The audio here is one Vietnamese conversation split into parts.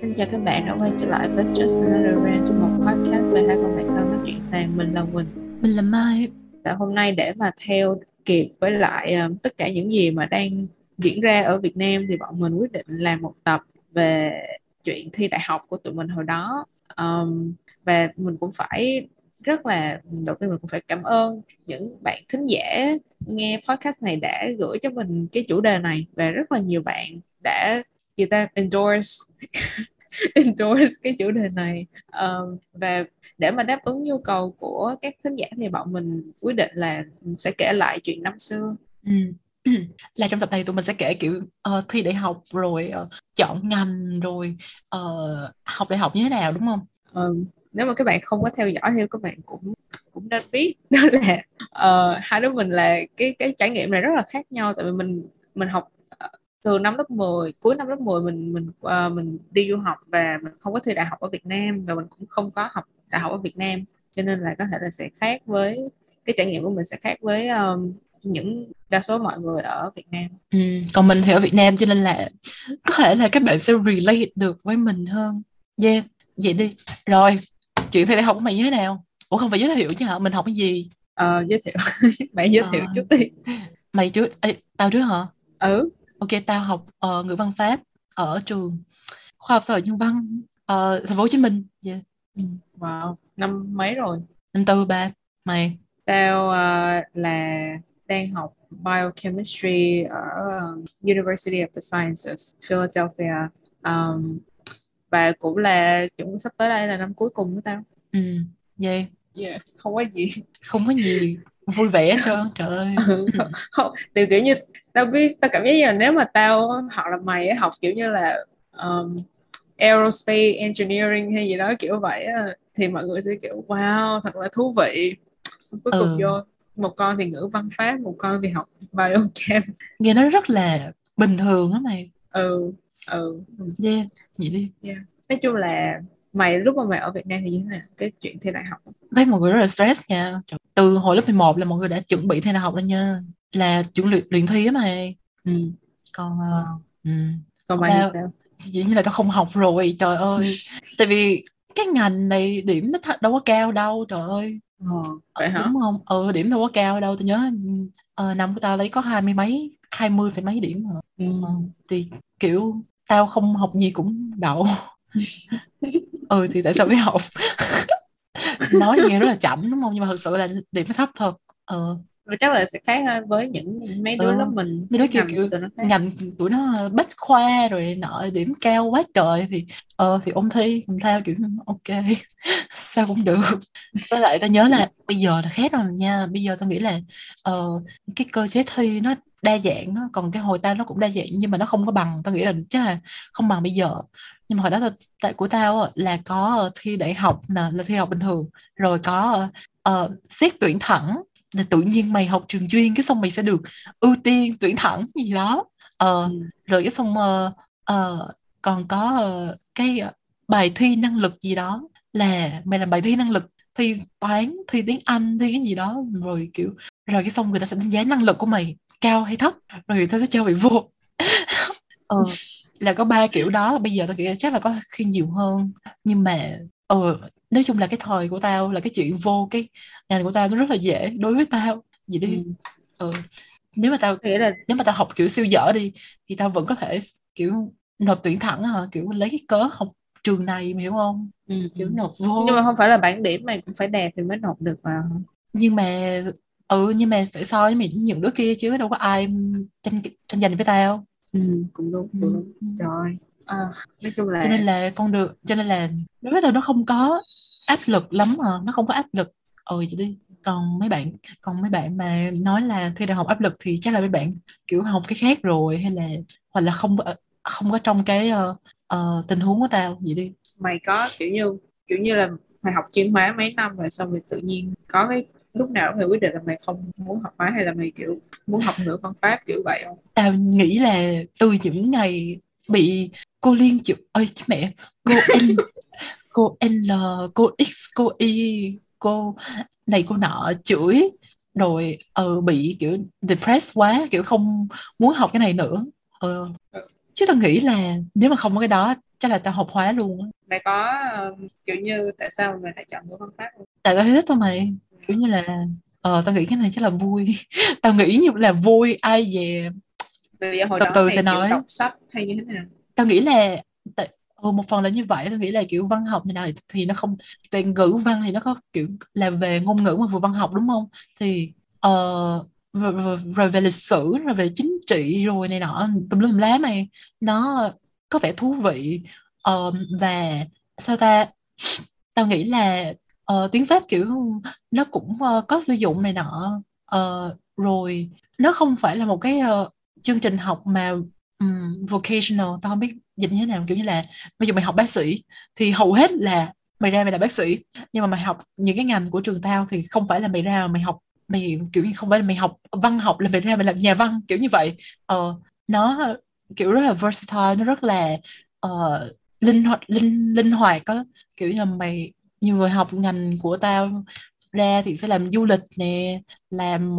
Xin chào các bạn đã quay trở lại với Just Another Rant trong một podcast về hai con bạn thân nói chuyện sàn. Mình là Quỳnh. Mình là Mai. Và hôm nay để mà theo kịp với lại um, tất cả những gì mà đang diễn ra ở Việt Nam thì bọn mình quyết định làm một tập về chuyện thi đại học của tụi mình hồi đó. Um, và mình cũng phải rất là đầu tiên mình cũng phải cảm ơn những bạn thính giả nghe podcast này đã gửi cho mình cái chủ đề này và rất là nhiều bạn đã người ta endorse endorse cái chủ đề này um, và để mà đáp ứng nhu cầu của các thính giả thì bọn mình quyết định là sẽ kể lại chuyện năm xưa ừ. là trong tập này tụi mình sẽ kể kiểu uh, thi đại học rồi uh, chọn ngành rồi uh, học đại học như thế nào đúng không? Um, nếu mà các bạn không có theo dõi thì các bạn cũng cũng nên biết đó là uh, hai đứa mình là cái cái trải nghiệm này rất là khác nhau tại vì mình mình học từ năm lớp 10 cuối năm lớp 10 mình mình uh, mình đi du học và mình không có thi đại học ở Việt Nam và mình cũng không có học đại học ở Việt Nam cho nên là có thể là sẽ khác với cái trải nghiệm của mình sẽ khác với um, những đa số mọi người ở Việt Nam. Ừ, còn mình thì ở Việt Nam cho nên là có thể là các bạn sẽ relate được với mình hơn. Yeah, vậy đi. Rồi, chuyện thi đại học của mày như thế nào? Ủa không phải giới thiệu chứ hả? Mình học cái gì? Ờ, giới thiệu. Bạn giới thiệu à, trước đi. Mày trước, Ê, tao trước hả? Ừ ok tao học uh, ngữ văn pháp ở trường khoa học xã hội nhân văn uh, thành phố hồ chí minh. Yeah. Ừ, wow năm mấy rồi? Năm tư ba mày. Tao uh, là đang học biochemistry ở um, University of the Sciences Philadelphia. Um, và cũng là chuẩn sắp tới đây là năm cuối cùng của tao. Ừ yeah yeah không có gì. Không có gì. Vui vẻ hết trơn trời ơi. Ừ, không, không từ kiểu như tao biết tao cảm giác như là nếu mà tao hoặc là mày học kiểu như là um, aerospace engineering hay gì đó kiểu vậy thì mọi người sẽ kiểu wow thật là thú vị. Cuối cùng ừ. vô một con thì ngữ văn pháp một con thì học biochem. Nghe nó rất là bình thường á mày. Ừ ừ. Yeah vậy đi. Yeah. nói chung là mày lúc mà mày ở Việt Nam thì như thế nào? Cái chuyện thi đại học thấy mọi người rất là stress nha. Từ hồi lớp 11 là mọi người đã chuẩn bị thi đại học rồi nha là chuẩn luyện luyện thi á mày. Ừ. còn uh, ừ. còn mày tao, sao? dĩ như là tao không học rồi trời ơi. Tại vì cái ngành này điểm nó thật đâu có cao đâu trời ơi. Ờ, vậy hả? đúng không? Ừ điểm đâu có cao đâu tôi nhớ uh, năm của tao lấy có hai mươi mấy hai mươi phải mấy điểm hả ừ. uh, thì kiểu tao không học gì cũng đậu. Ừ thì tại sao mới học? Nói nghe rất là chảnh đúng không? Nhưng mà thực sự là điểm nó thấp thật. Ờ và chắc là sẽ khác hơn với những mấy đứa ừ. lớp mình mấy đứa kiểu kiểu tụi nó ngành tụi nó bách khoa rồi nọ điểm cao quá trời thì ờ thì ôn thi mình theo kiểu ok sao cũng được với lại ta nhớ là bây giờ là khác rồi nha bây giờ tôi nghĩ là uh, cái cơ chế thi nó đa dạng đó. còn cái hồi tao nó cũng đa dạng nhưng mà nó không có bằng tao nghĩ là chắc là không bằng bây giờ nhưng mà hồi đó tại của tao là có thi đại học nè là thi học bình thường rồi có uh, xét tuyển thẳng là tự nhiên mày học trường chuyên cái xong mày sẽ được ưu tiên tuyển thẳng gì đó. Ờ ừ. rồi cái xong uh, uh, còn có uh, cái bài thi năng lực gì đó là mày làm bài thi năng lực thi toán thi tiếng anh thi cái gì đó rồi kiểu rồi cái xong người ta sẽ đánh giá năng lực của mày cao hay thấp rồi người ta sẽ cho mày vô. Ờ là có ba kiểu đó bây giờ tao nghĩ chắc là có khi nhiều hơn. Nhưng mà ờ nói chung là cái thời của tao là cái chuyện vô cái ngành của tao nó rất là dễ đối với tao vậy đi ừ. ừ. nếu mà tao nghĩa là nếu mà tao học kiểu siêu dở đi thì tao vẫn có thể kiểu nộp tuyển thẳng hả kiểu lấy cái cớ học trường này hiểu không ừ. kiểu nộp vô nhưng mà không phải là bản điểm mày cũng phải đẹp thì mới nộp được vào nhưng mà ừ nhưng mà phải so với mình những đứa kia chứ đâu có ai tranh tranh giành với tao ừ, cũng đúng, cũng đúng. Ừ. trời à, nói chung là cho nên là con được cho nên là đối với tao nó không có áp lực lắm hả nó không có áp lực. Ừ chị đi. Còn mấy bạn còn mấy bạn mà nói là thi đại học áp lực thì chắc là mấy bạn kiểu học cái khác rồi hay là hoặc là không không có trong cái uh, uh, tình huống của tao vậy đi. Mày có kiểu như kiểu như là mày học chuyên hóa mấy năm rồi xong rồi tự nhiên có cái lúc nào mày quyết định là mày không muốn học hóa hay là mày kiểu muốn học ngữ văn pháp kiểu vậy không? Tao nghĩ là từ những ngày bị cô liên chịu ơi chứ mẹ. Cô n cô l cô x cô y cô này cô nọ chửi. Rồi ờ bị kiểu depressed quá kiểu không muốn học cái này nữa. Ờ chứ tao nghĩ là nếu mà không có cái đó chắc là tao học hóa luôn á. Mày có um, kiểu như tại sao mày lại chọn ngữ văn pháp luôn tại tao thích thôi mày. Kiểu như là ờ tao nghĩ cái này chắc là vui. Tao nghĩ như là vui ai về hồi Từ đó từ sẽ nói. đọc sách hay như thế nào tao nghĩ là tại, ừ, một phần là như vậy tôi nghĩ là kiểu văn học này nào thì nó không về ngữ văn thì nó có kiểu là về ngôn ngữ mà vừa văn học đúng không? Thì ờ, rồi, rồi, rồi về lịch sử rồi về chính trị rồi này nọ tùm lum lá mày nó có vẻ thú vị. Uh, và sao ta? Tao nghĩ là uh, tiếng Pháp kiểu nó cũng uh, có sử dụng này nọ. Uh, rồi nó không phải là một cái uh, chương trình học mà um, vocational. Tao không biết dịch như thế nào kiểu như là bây giờ mày học bác sĩ thì hầu hết là mày ra mày là bác sĩ. Nhưng mà mày học những cái ngành của trường tao thì không phải là mày ra mà mày học mày kiểu như không phải là mày học văn học là mày ra mày làm nhà văn kiểu như vậy. Ờ, nó kiểu rất là versatile nó rất là uh, linh hoạt linh linh hoạt á. Kiểu như là mày nhiều người học ngành của tao ra thì sẽ làm du lịch nè làm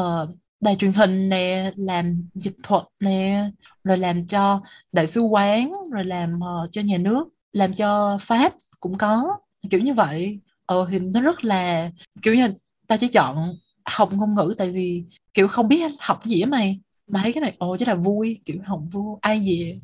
uh, đài truyền hình nè làm dịch thuật nè rồi làm cho đại sứ quán rồi làm uh, cho nhà nước làm cho Pháp cũng có kiểu như vậy. Ờ thì nó rất là kiểu như tao chỉ chọn học ngôn ngữ tại vì kiểu không biết học cái gì á mày. Mà thấy cái này ồ chắc là vui kiểu học vui ai gì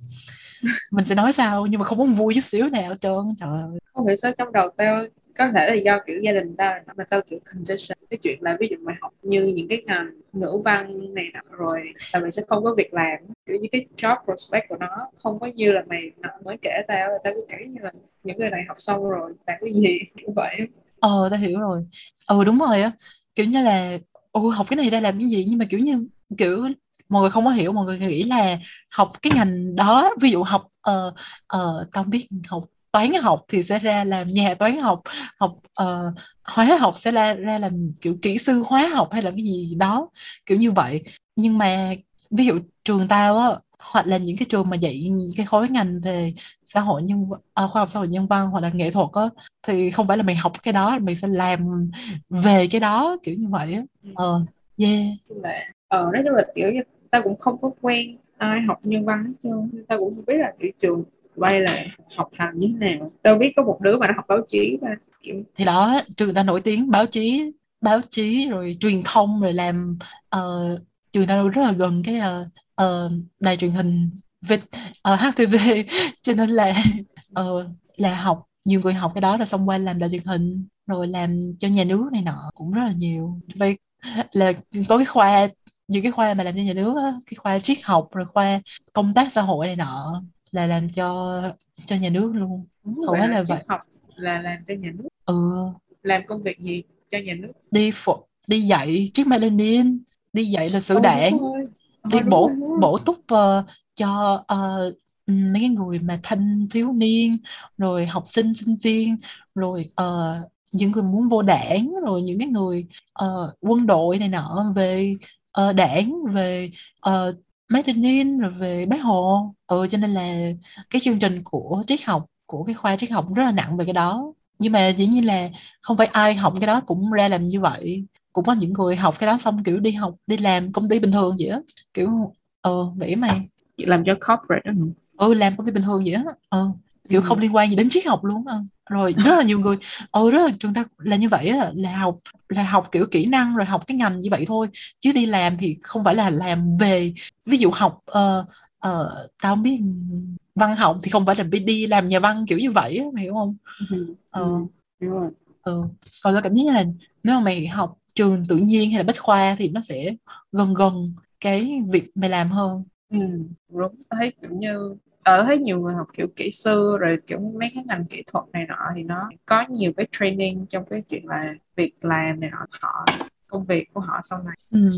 mình sẽ nói sao nhưng mà không có vui chút xíu nào hết trơn trời ơi. Không hiểu sao trong đầu tao có thể là do, kiểu, gia đình tao mà tao kiểu condition, cái chuyện là ví dụ mày học như những cái ngành ngữ văn này nọ rồi là mày sẽ không có việc làm, kiểu như cái job prospect của nó không có như là mày mới kể tao là tao cứ kể như là những người này học xong rồi làm cái gì, kiểu vậy. Ờ tao hiểu rồi. Ừ đúng rồi á. Kiểu như là ồ học cái này ra làm cái gì? Nhưng mà, kiểu như, kiểu, mọi người không có hiểu, mọi người nghĩ là học cái ngành đó, ví dụ học ờ ờ tao biết học toán học thì sẽ ra làm nhà toán học học ờ, hóa học sẽ ra ra làm kiểu kỹ sư hóa học hay là cái gì đó kiểu như vậy. Nhưng mà ví dụ trường tao á hoặc là những cái trường mà dạy cái khối ngành về xã hội nhân à, khoa học xã hội nhân văn hoặc là nghệ thuật á thì không phải là mày học cái đó mày sẽ làm về cái đó kiểu như vậy á. Ờ yeah. Chung là ờ nói chung là kiểu như tao cũng không có quen ai học nhân văn hết trơn tao cũng không biết là kiểu trường bay là học hành như thế nào. Tao biết có một đứa mà nó học báo chí kiểu thì đó trường ta nổi tiếng báo chí báo chí rồi truyền thông rồi làm ờ, trường ta rất là gần cái ờ, ờ, đài truyền hình Việt ờ, HTV cho nên là ờ, là học nhiều người học cái đó rồi xong qua làm đài truyền hình rồi làm cho nhà nước này nọ cũng rất là nhiều. Vậy là có cái khoa những cái khoa mà làm cho nhà nước á, cái khoa triết học rồi khoa công tác xã hội này nọ là làm cho cho nhà nước luôn. Đúng hầu hết là vậy. học là làm cho nhà nước. Ừ. Làm công việc gì cho nhà nước? Đi phụ, đi dạy triết Lenin đi dạy lịch sử Ờ, đảng. Ờ, đi bổ rồi, bổ túc ờ, cho ờ, mấy cái người mà thanh thiếu niên rồi học sinh sinh viên rồi ờ, những người muốn vô đảng rồi những cái người ờ, quân đội này nọ về ờ, đảng về uh, Mác Lênin rồi về Bác Hồ. Ừ, cho nên là cái chương trình của triết học của cái khoa triết học rất là nặng về cái đó. Nhưng mà dĩ nhiên là không phải ai học cái đó cũng ra làm như vậy. Cũng có những người học cái đó xong kiểu đi học đi làm công ty bình thường vậy á. Kiểu ờ vậy mày Chị làm cho corporate đó ừ làm công ty bình thường vậy á. Ờ kiểu Ừ. không liên quan gì đến triết học luôn á rồi rất là nhiều người ừ rất là trường ta là như vậy á là học là học kiểu kỹ năng rồi học cái ngành như vậy thôi chứ đi làm thì không phải là làm về ví dụ học ờ ờ tao không biết văn học thì không phải là đi đi làm nhà văn kiểu như vậy á hiểu không Ừ. ờ Ừ. Rồi. ừ còn tao cảm giác là nếu mà mày học trường tự nhiên hay là bách khoa thì nó sẽ gần gần cái việc mày làm hơn Ừ. Đúng. Tôi thấy kiểu như ở thấy nhiều người học kiểu kỹ sư rồi kiểu mấy cái ngành kỹ thuật này nọ thì nó có nhiều cái training trong cái chuyện là việc làm này nọ họ công việc của họ sau này. ừ.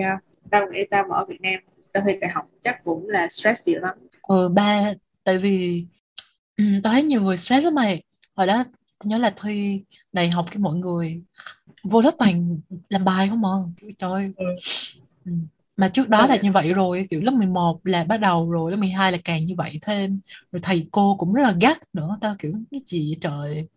Yeah. Tao nghĩ tao mà ở Việt Nam tao thi đại học chắc cũng là stress dữ lắm. ừ ba tại vì ừ, tao thấy nhiều người stress lắm mày hồi đó tao nhớ là thi đại học cái mọi người vô lớp toàn làm bài không mà trời ơi. Ừ. ừ. Mà trước đó là như vậy rồi kiểu lớp 11 là bắt đầu rồi lớp 12 là càng như vậy thêm. Rồi thầy cô cũng rất là gắt nữa tao kiểu cái gì vậy trời?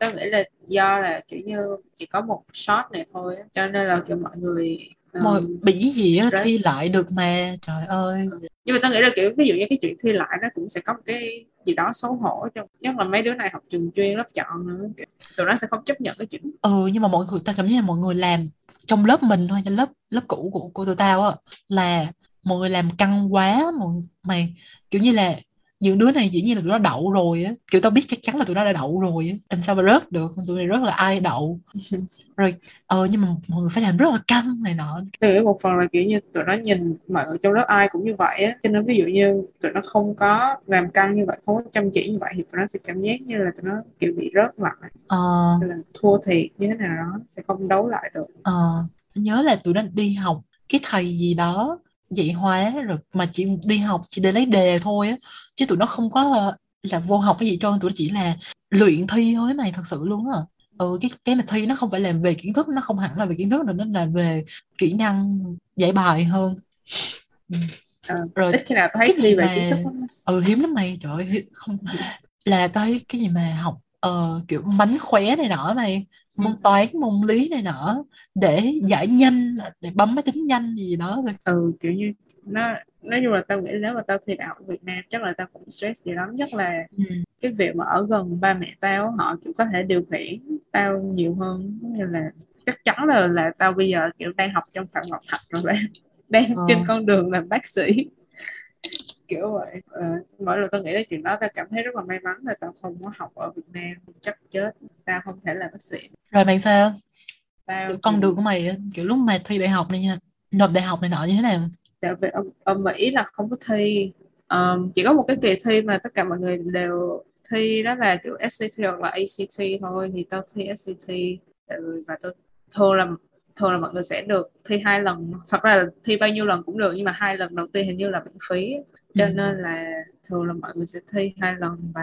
Tao nghĩ là do là kiểu như chỉ có một shot này thôi cho nên là kiểu mọi người Mà um, bị gì á thi lại được mà trời ơi. Nhưng mà tao nghĩ là kiểu ví dụ như cái chuyện thi lại nó cũng sẽ có một cái gì đó xấu hổ trong nhất là mấy đứa này học trường chuyên lớp chọn nữa tụi nó sẽ không chấp nhận cái chuyện ừ nhưng mà mọi người ta cảm giác là mọi người làm trong lớp mình thôi lớp lớp cũ của của tụi tao á là mọi người làm căng quá mọi mày kiểu như là những đứa này dĩ nhiên là tụi nó đậu rồi á. Kiểu tao biết chắc chắn là tụi nó đã đậu rồi á. Làm sao mà rớt được? Tụi này rớt là ai đậu? Rồi ờ nhưng mà mọi người phải làm rất là căng này nọ. Nghĩ một phần là kiểu như tụi nó nhìn mọi người trong lớp ai cũng như vậy á. Cho nên ví dụ như tụi nó không có làm căng như vậy không có chăm chỉ như vậy thì tụi nó sẽ cảm giác như là tụi nó kiểu bị rớt lại ờ. Là thua thiệt như thế nào đó sẽ không đấu lại được. Ờ. Nhớ là tụi nó đi học cái thầy gì đó dạy hóa rồi mà chỉ đi học chỉ để lấy đề thôi á chứ tụi nó không có ờ, là vô học cái gì cho tụi nó chỉ là luyện thi thôi này thật sự luôn á. Ừ cái cái mà thi nó không phải là về kiến thức nó không hẳn là về kiến thức mà nó là về kỹ năng giải bài hơn. Ừ. Ờ, rồi ít khi nào thấy cái thi về mà kiến thức ừ hiếm lắm mày trời ơi không là tới cái gì mà học ờ, kiểu mánh khóe này nọ này môn Ừ. toán môn lý này nọ để giải nhanh để bấm máy tính nhanh gì đó ừ kiểu như nó nói chung là tao nghĩ nếu mà tao thi đại học Việt Nam chắc là tao cũng stress gì lắm nhất là ừ. cái việc mà ở gần ba mẹ tao họ kiểu có thể điều khiển tao nhiều hơn như là chắc chắn là là tao bây giờ kiểu đang học trong Phạm Ngọc Thạch rồi bạn đang Ờ. trên con đường làm bác sĩ kiểu vậy. Ờ, mỗi lần tao nghĩ đến chuyện đó tao cảm thấy rất là may mắn là tao không có học ở Việt Nam chắc chết tao không thể làm bác sĩ. Rồi mày sao? Tao kiểu con đường của mày kiểu lúc mà thi đại học này nha nộp đại học này nọ như thế nào? Tại vì ở, ở Mỹ là không có thi. Ờm, chỉ có một cái kỳ thi mà tất cả mọi người đều thi đó là kiểu SAT hoặc là ACT thôi thì tao thi SAT và tôi thường là thường là mọi người sẽ được thi hai lần. Thật ra là thi bao nhiêu lần cũng được nhưng mà hai lần đầu tiên hình như là miễn phí cho Ừ. nên là thường là mọi người sẽ thi hai lần và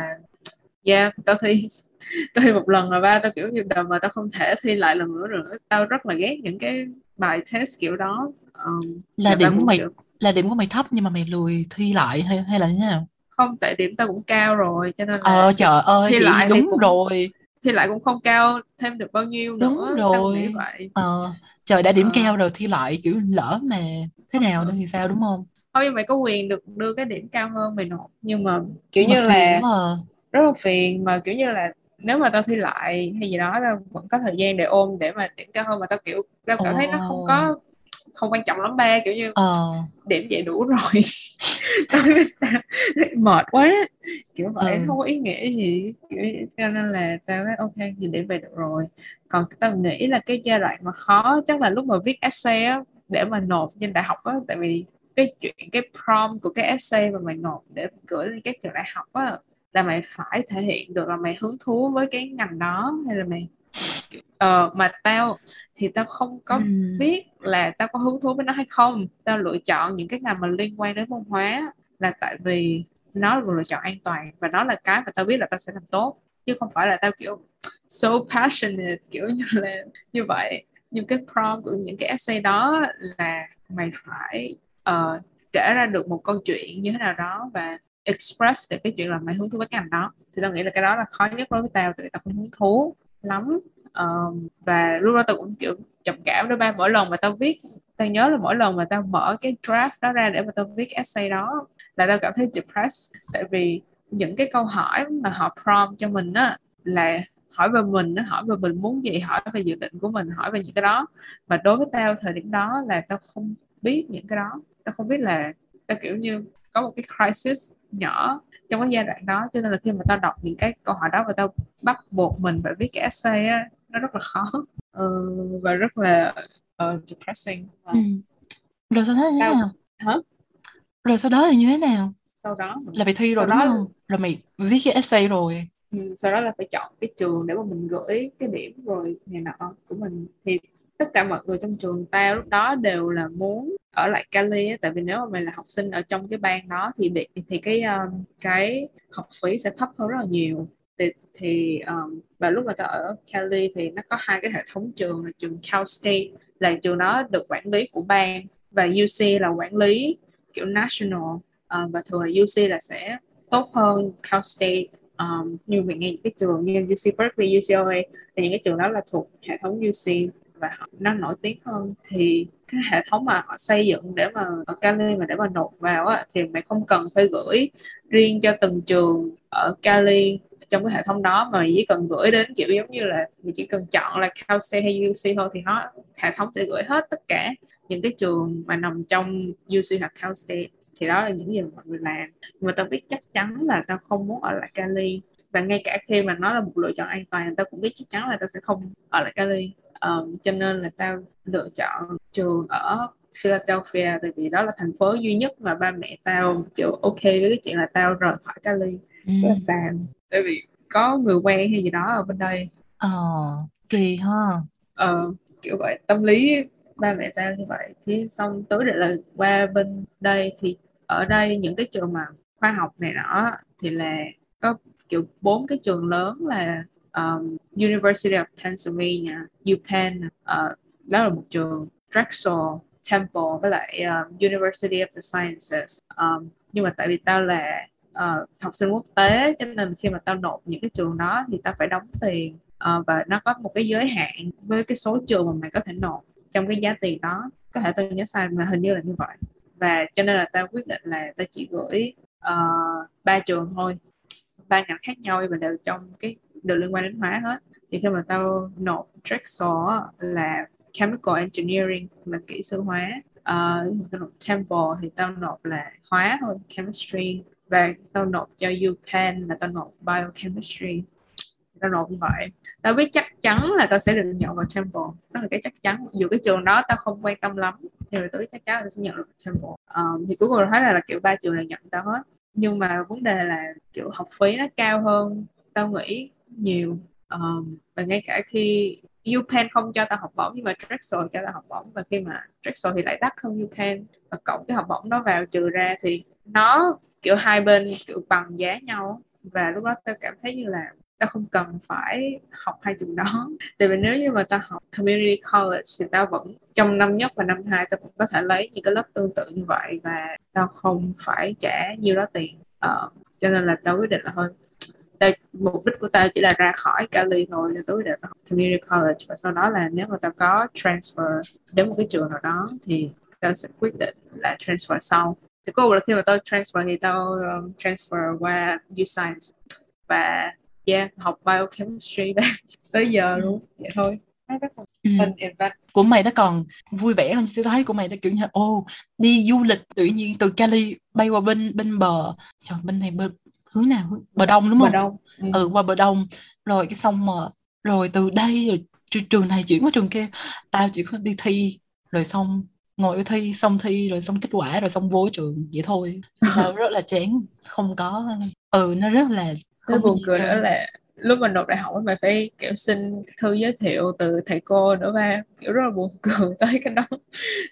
yeah tao thi tao thi một lần rồi ba tao kiểu như đời mà tao không thể thi lại lần nữa nữa tao rất là ghét những cái bài test kiểu đó Ờm, là điểm của mày kiểu là điểm của mày thấp nhưng mà mày lười thi lại hay hay là như thế nào không tại điểm tao cũng cao rồi cho nên là ờ trời ơi thi lại đúng cũng- rồi thi lại cũng không cao thêm được bao nhiêu Đúng nữa nghĩ rồi. vậy ờ trời đã điểm Ờ. cao rồi thi lại kiểu lỡ mà thế nào nữa thì sao đúng không thôi nhưng mày có quyền được đưa cái điểm cao hơn mày nộp. Nhưng mà kiểu mà như là quá à. rất là phiền mà kiểu như là nếu mà tao thi lại hay gì đó tao vẫn có thời gian để ôm để mà điểm cao hơn mà tao kiểu tao cảm thấy nó không có không quan trọng lắm ba kiểu như ờ. điểm vậy đủ rồi. Mệt quá kiểu vậy Ừ. không có ý nghĩa gì kiểu cho nên là tao nói ok thì điểm về được rồi. Còn tao nghĩ là cái giai đoạn mà khó chắc là lúc mà viết essay á để mà nộp trên đại học á tại vì cái chuyện cái prompt của cái essay mà mày nộp để gửi lên các trường đại học á là mày phải thể hiện được là mày hứng thú với cái ngành đó hay là mày ờ mà tao thì tao không có Ừm. biết là tao có hứng thú với nó hay không tao lựa chọn những cái ngành mà liên quan đến môn hóa là tại vì nó là một lựa chọn an toàn và nó là cái mà tao biết là tao sẽ làm tốt chứ không phải là tao kiểu so passionate kiểu như là như vậy nhưng cái prompt của những cái essay đó là mày phải ờ, kể ra được một câu chuyện như thế nào đó và express được cái chuyện là mày hứng thú với cái ngành đó. Thì tao nghĩ là cái đó là khó nhất đối với tao tại vì tao không hứng thú lắm. Um, và lúc đó tao cũng kiểu trầm cảm đó ba mỗi lần mà tao viết tao nhớ là mỗi lần mà tao mở cái draft đó ra để mà tao viết essay đó là tao cảm thấy depressed. Tại vì những cái câu hỏi mà họ prompt cho mình á là hỏi về mình nó hỏi về mình muốn gì hỏi về dự định của mình hỏi về những cái đó. Mà đối với tao thời điểm đó là tao không biết những cái đó tao không biết là tao kiểu như có một cái crisis nhỏ trong cái giai đoạn đó cho nên là khi mà tao đọc những cái câu hỏi đó và tao bắt buộc mình phải viết cái essay á nó rất là khó. Ừ, và rất là uh, depressing. Và Ừ. rồi sau đó như thế Tao- nào? Hả? rồi sau đó thì như thế nào? Sau đó là mày thi rồi Sau đúng đó- không? Rồi mày viết cái essay rồi. Ừ, sau đó là phải chọn cái trường để mà mình gửi cái điểm rồi này nọ của mình. Thì tất cả mọi người trong trường tao lúc đó đều là muốn ở lại Cali á, tại vì nếu mà mày là học sinh ở trong cái bang đó thì bị thì cái um, cái học phí sẽ thấp hơn rất là nhiều. Thì, thì um, và lúc mà tao ở Cali thì nó có hai cái hệ thống trường là trường Cal State là trường đó được quản lý của bang và UC là quản lý kiểu national um, và thường là UC là sẽ tốt hơn Cal State um, như mình nghe những cái trường như UC Berkeley, UCLA thì những cái trường đó là thuộc hệ thống UC và họ- nó nổi tiếng hơn. Thì cái hệ thống mà họ xây dựng để mà, ở Cali mà để mà nộp vào á, thì mày không cần phải gửi riêng cho từng trường ở Cali trong cái hệ thống đó, mà chỉ cần gửi đến kiểu giống như là mình chỉ cần chọn là Cal State hay UC thôi thì nó, hệ thống sẽ gửi hết tất cả những cái trường mà nằm trong UC hoặc Cal State. Thì đó là những gì mà mọi người làm. Nhưng mà tao biết chắc chắn là tao không muốn ở lại Cali. Và ngay cả khi mà nó là một lựa chọn an toàn, tao cũng biết chắc chắn là tao sẽ không ở lại Cali um, cho nên là tao lựa chọn trường ở Philadelphia tại vì đó là thành phố duy nhất mà ba mẹ tao kiểu ok với cái chuyện là tao rời khỏi Cali ừ. rất là xa. Tại vì có người quen hay gì đó ở bên đây. Ờ kỳ ha. Ờ kiểu vậy tâm lý ba mẹ tao như vậy. Thì xong tối định là qua bên đây thì ở đây những cái trường mà khoa học này nọ thì là có kiểu bốn cái trường lớn là um, University of Pennsylvania, UPenn, uh, đó là một trường, Drexel, Temple với lại um, University of the Sciences. Um, nhưng mà tại vì tao là uh, học sinh quốc tế cho nên khi mà tao nộp những cái trường đó thì tao phải đóng tiền. Uh, và nó có một cái giới hạn với cái số trường mà mày có thể nộp trong cái giá tiền đó. Có thể tao nhớ sai mà hình như là như vậy. Và cho nên là tao quyết định là tao chỉ gửi ờ, ba uh, trường thôi. Ba ngành khác nhau và đều trong cái đều liên quan đến hóa hết. Thì khi mà tao nộp Drexel là chemical engineering là kỹ sư hóa uh, tao nộp Temple thì tao nộp là hóa thôi chemistry. Và tao nộp cho UPenn là tao nộp biochemistry. Tao nộp như vậy. Tao biết chắc chắn là tao sẽ được nhận vào Temple đó là cái chắc chắn. Dù cái trường đó tao không quan tâm lắm nhưng mà tao biết chắc chắn là tao sẽ nhận được Temple um, ờ, thì cuối cùng thấy là, là kiểu ba trường này nhận tao hết. Nhưng mà vấn đề là kiểu học phí nó cao hơn. Tao nghĩ nhiều um, và ngay cả khi UPenn không cho tao học bổng nhưng mà Drexel cho tao học bổng và khi mà Drexel thì lại đắt hơn UPenn và cộng cái học bổng đó vào trừ ra thì nó kiểu hai bên kiểu bằng giá nhau và lúc đó tao cảm thấy như là tao không cần phải học hai trường đó. Tại vì nếu như mà tao học community college thì tao vẫn trong năm nhất và năm hai tao vẫn có thể lấy những cái lớp tương tự như vậy và tao không phải trả nhiêu đó tiền uh, cho nên là tao quyết định là thôi tao, mục đích của tao chỉ là ra khỏi Cali thôi tao quyết định học community college. Và sau đó là nếu mà tao có transfer đến một cái trường nào đó thì tao sẽ quyết định là transfer sau. Thì cùng là khi mà tao transfer thì tao um, transfer qua U-Science và yeah học biochemistry tới giờ luôn vậy thôi. Ừ. của mày nó còn vui vẻ hơn siêu thấy của mày nó kiểu như ô oh, đi du lịch tự nhiên từ Cali bay qua bên bên bờ. Trời bên này bên hướng nào bờ đông đúng không? bờ đông ừ. ừ qua bờ đông. Rồi cái xong mà rồi từ đây rồi trường này chuyển qua trường kia. Tao chỉ có đi thi rồi xong ngồi thi xong thi rồi xong kết quả rồi xong vô trường. Vậy thôi. Tao rất là chán không có. Ừ nó rất là không buồn cười nữa là lúc mình nộp đại học mày phải kiểu xin thư giới thiệu từ thầy cô nữa ba kiểu rất là buồn cười tới cái đó.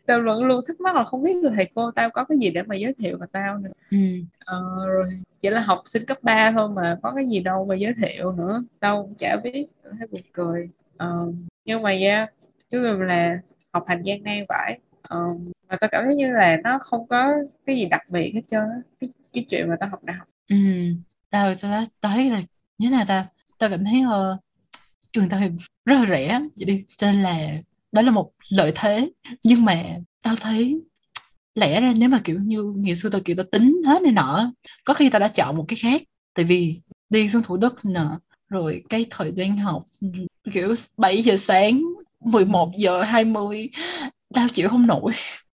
Tao vẫn luôn thắc mắc là không biết người thầy cô tao có cái gì để mà giới thiệu mà tao nữa. Ừ. ờ, rồi chỉ là học sinh cấp 3 thôi mà có cái gì đâu mà giới thiệu nữa tao cũng chả biết thấy buồn cười. Ờ, nhưng mà yeah chứ là học hành gian nan vậy ờ, mà tao cảm thấy như là nó không có cái gì đặc biệt hết trơn cái, cái chuyện mà tao học đại học. Ừ. Tao tao thấy là như thế nào ta tao cảm thấy uh, trường tao thì rất là rẻ vậy đi. Cho nên là đó là một lợi thế. Nhưng mà tao thấy lẽ ra nếu mà kiểu như ngày xưa tao kiểu tao tính hết này nọ có khi tao đã chọn một cái khác. Tại vì đi xuống thủ đức nè rồi cái thời gian học kiểu 7 giờ sáng 11 giờ 20 tao chịu không nổi.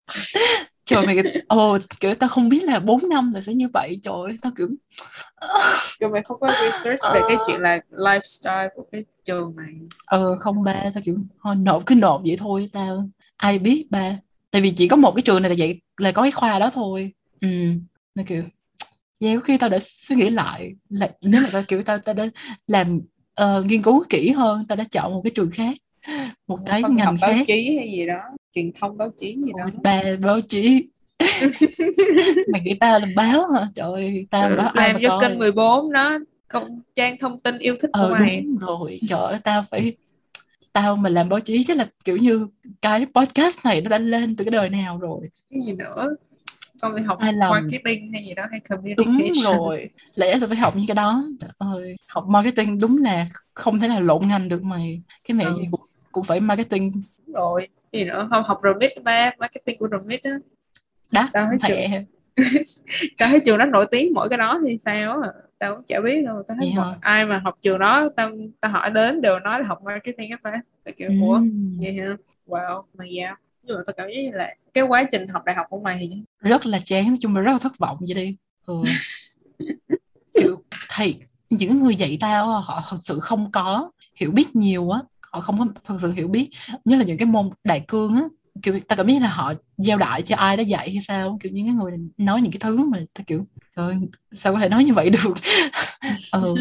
trời mày ồ kiểu tao không biết là 4 năm là sẽ như vậy. Trời ơi tao kiểu rồi mày không có research về cái chuyện là lifestyle của cái trường này ờ không ba tao kiểu thôi nộp cứ nộp vậy thôi tao ai biết ba. Tại vì chỉ có một cái trường này là vậy là có cái khoa đó thôi. Ừ nó kiểu yeah, khi tao đã suy nghĩ lại là nếu mà tao kiểu tao tao đã làm uh, nghiên cứu kỹ hơn tao đã chọn một cái trường khác một cái Phân ngành báo khác. chí hay gì đó truyền thông báo chí gì đó ba báo chí. Mày nghĩ tao làm báo hả? Trời ơi tao làm báo ai làm mà cho coi? kênh 14 đó công trang thông tin yêu thích của ờ mày. đúng rồi. Trời ơi tao phải tao mà làm báo chí chắc là kiểu như cái podcast này nó đã lên từ cái đời nào rồi. Cái gì nữa? Con đi học Sai lầm. marketing hay gì đó hay đúng communication rồi. Lẽ tôi phải học những cái đó. Trời ơi học marketing đúng là không thể nào lộn ngành được mày. Cái mẹ Ừ. gì cũng, cũng phải marketing. Đúng rồi gì nữa? Không học remit ba marketing của remit á. Đắt Tao thấy mẹ tao thấy trường đó nổi tiếng mỗi cái đó thì sao á tao cũng chả biết đâu. Tao thấy mọi, ai mà học trường đó tao tao hỏi đến đều nói là học marketing á ba. Tao kiểu ủa Ừm, vậy hả? Wow mày sao nhưng mà tao cảm giác như là cái quá trình học đại học của mày thì rất là chán nói chung là rất là thất vọng vậy đi. Ừ. kiểu thầy những người dạy tao họ thật sự không có hiểu biết nhiều á họ không có thật sự hiểu biết. Nhất là những cái môn đại cương á kiểu ta cảm giác là họ giao đại cho ai đó dạy hay sao kiểu những cái người nói những cái thứ mà ta kiểu trời sao có thể nói như vậy được? Ừ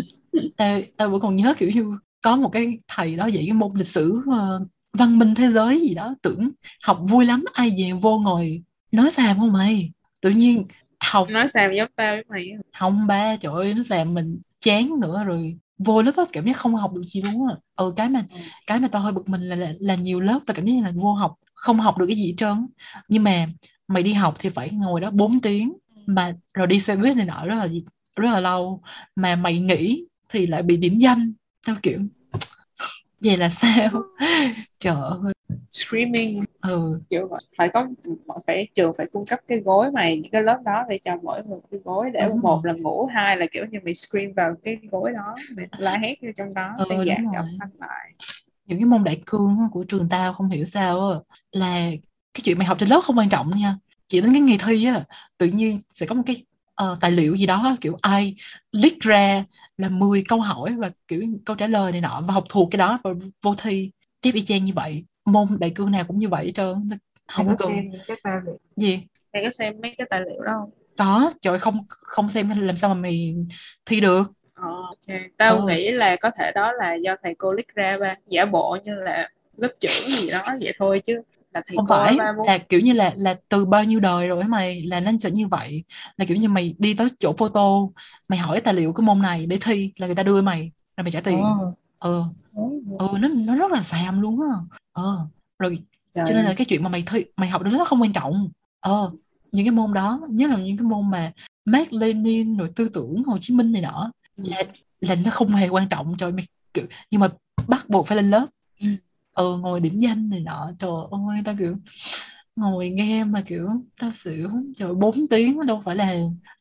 tao tao vẫn còn nhớ kiểu như có một cái thầy đó dạy cái môn lịch sử ờ, văn minh thế giới gì đó tưởng học vui lắm ai về vô ngồi nói xàm không mày? Tự nhiên học nói sao giống tao với mày không ba trời ơi nó xàm mình chán nữa rồi vô lớp á cảm giác không học được gì luôn á. Ừ cái mà Ừ. cái mà tao hơi bực mình là, là là nhiều lớp tao cảm giác như là vô học không học được cái gì hết trơn nhưng mà mày đi học thì phải ngồi đó 4 tiếng mà rồi đi xe buýt này nọ rất là rất là lâu. Mà mày nghỉ thì lại bị điểm danh tao kiểu vậy là sao? Trời ơi. Screaming. Ừ. Kiểu phải có phải trường phải cung cấp cái gối mày những cái lớp đó để cho mỗi người cái gối để Đúng một rồi. là ngủ hai là kiểu như mày scream vào cái gối đó mày la hét vô trong đó Ừ, để giảm thanh lại. Những cái môn đại cương của trường tao không hiểu sao á, là cái chuyện mày học trên lớp không quan trọng nha. Chỉ đến cái ngày thi á tự nhiên sẽ có một cái ờ, tài liệu gì đó kiểu ai leak ra là 10 câu hỏi và kiểu câu trả lời này nọ và học thuộc cái đó và vô thi. Chép y chang như vậy môn đại cương nào cũng như vậy hết trơn mày không có cần xem cái tài liệu. Gì? Mày có xem mấy cái tài liệu đó không? Có trời không không xem làm sao mà mày thi được. Ờ, ok. Tao Ừ. nghĩ là có thể đó là do thầy cô liếc ra ba giả bộ như là lớp trưởng gì đó vậy thôi chứ là thầy không cô phải ba là kiểu như là là từ bao nhiêu đời rồi mày là nó sẽ như vậy. Là kiểu như mày đi tới chỗ photo mày hỏi tài liệu cái môn này để thi là người ta đưa mày là mày trả tiền. Ồ, ừ ừ nó nó rất là xàm luôn á. Ờ. Rồi trời cho nên là cái chuyện mà mày thi mày học đến nó không quan trọng. Ờ. Những cái môn đó nhất là những cái môn mà Mác Lênin rồi tư tưởng Hồ Chí Minh này nọ Ừ. là là nó không hề quan trọng. Trời mày kiểu nhưng mà bắt buộc phải lên lớp Ừ. ờ ngồi điểm danh này nọ trời ơi tao kiểu ngồi nghe mà kiểu tao xỉu trời 4 tiếng đâu phải là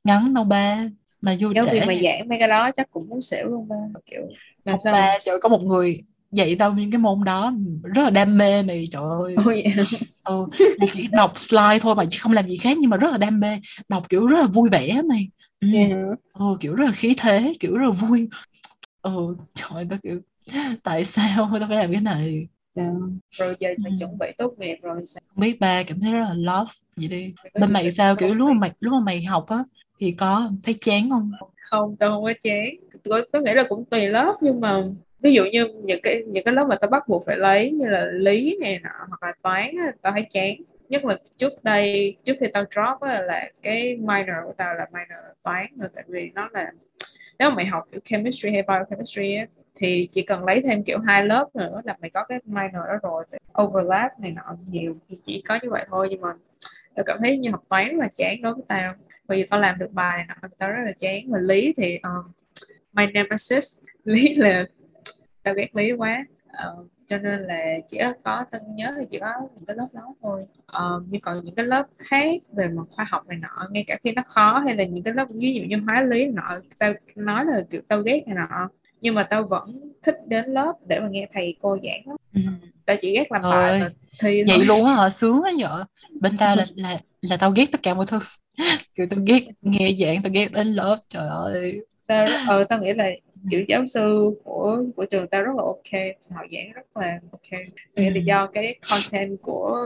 ngắn đâu ba mà vô giáo trễ mà giảng mấy cái đó chắc cũng muốn xỉu luôn ba kiểu làm học sao ba trời có một người dạy tao những cái môn đó rất là đam mê này trời ơi hả? ừ, chỉ đọc slide thôi mà chứ không làm gì khác nhưng mà rất là đam mê đọc kiểu rất là vui vẻ này ừ, hả? ừ, kiểu rất là khí thế kiểu rất là vui ừ trời tao kiểu tại sao tao phải làm cái này Trời ơi. rồi giờ mày Ừ. chuẩn bị tốt nghiệp rồi sao không biết ba cảm thấy rất là lost vậy đi. Có bên mày sao? kiểu lúc mà mày lúc mà mày học á thì có thấy chán không? Không tao không có chán. Tôi, tôi nghĩ là cũng tùy lớp nhưng mà ví dụ như những cái những cái lớp mà tao bắt buộc phải lấy như là lý này nọ hoặc là toán á, tao thấy chán. Nhất là trước đây trước khi tao drop á, là cái minor của tao là minor toán rồi tại vì nó là nếu mà mày học kiểu chemistry hay biochemistry á, thì chỉ cần lấy thêm kiểu hai lớp nữa là mày có cái minor đó rồi overlap này nọ nhiều thì chỉ có như vậy thôi. Nhưng mà tao cảm thấy như học toán là chán đối với tao. Bởi vì tao làm được bài này nọ tao rất là chán. Và lý thì um, my nemesis. Lý là tao ghét lý quá. Ờ, cho nên là chỉ có tân nhớ là chỉ có những cái lớp đó thôi. Ờ, nhưng còn những cái lớp khác về mặt khoa học này nọ ngay cả khi nó khó hay là những cái lớp ví dụ như hóa lý này nọ tao nói là kiểu tao ghét này nọ nhưng mà tao vẫn thích đến lớp để mà nghe thầy cô giảng đó. ừ. tao chỉ ghét làm Trời bài thi vậy thôi luôn á hả? Sướng á vợ bên tao là là là tao ghét tất cả mọi thứ. Kiểu tao ghét nghe giảng tao ghét đến lớp. Trời ơi. Tao ờ tao nghĩ là kiểu giáo sư của của trường tao rất là ok. Họ giảng rất là ok. Nghĩa là Ừ. do cái content của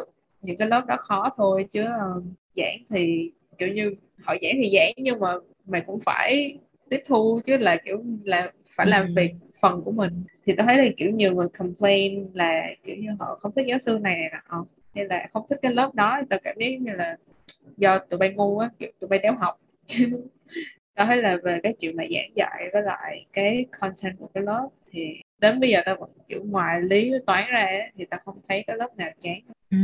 những cái lớp đó khó thôi chứ ờ, giảng thì kiểu như họ giảng thì giảng nhưng mà mày cũng phải tiếp thu chứ là kiểu là phải làm việc phần của mình. Thì tao thấy là kiểu nhiều người complain là kiểu như họ không thích giáo sư này này nọ hay là không thích cái lớp đó. Tao cảm giác như là do tụi bay ngu á kiểu tụi bay đéo học. Chứ tao thấy là về cái chuyện mà giảng dạy với lại cái content của cái lớp thì đến bây giờ tao vẫn kiểu ngoài lý toán ra thì tao không thấy cái lớp nào chán. Ừ.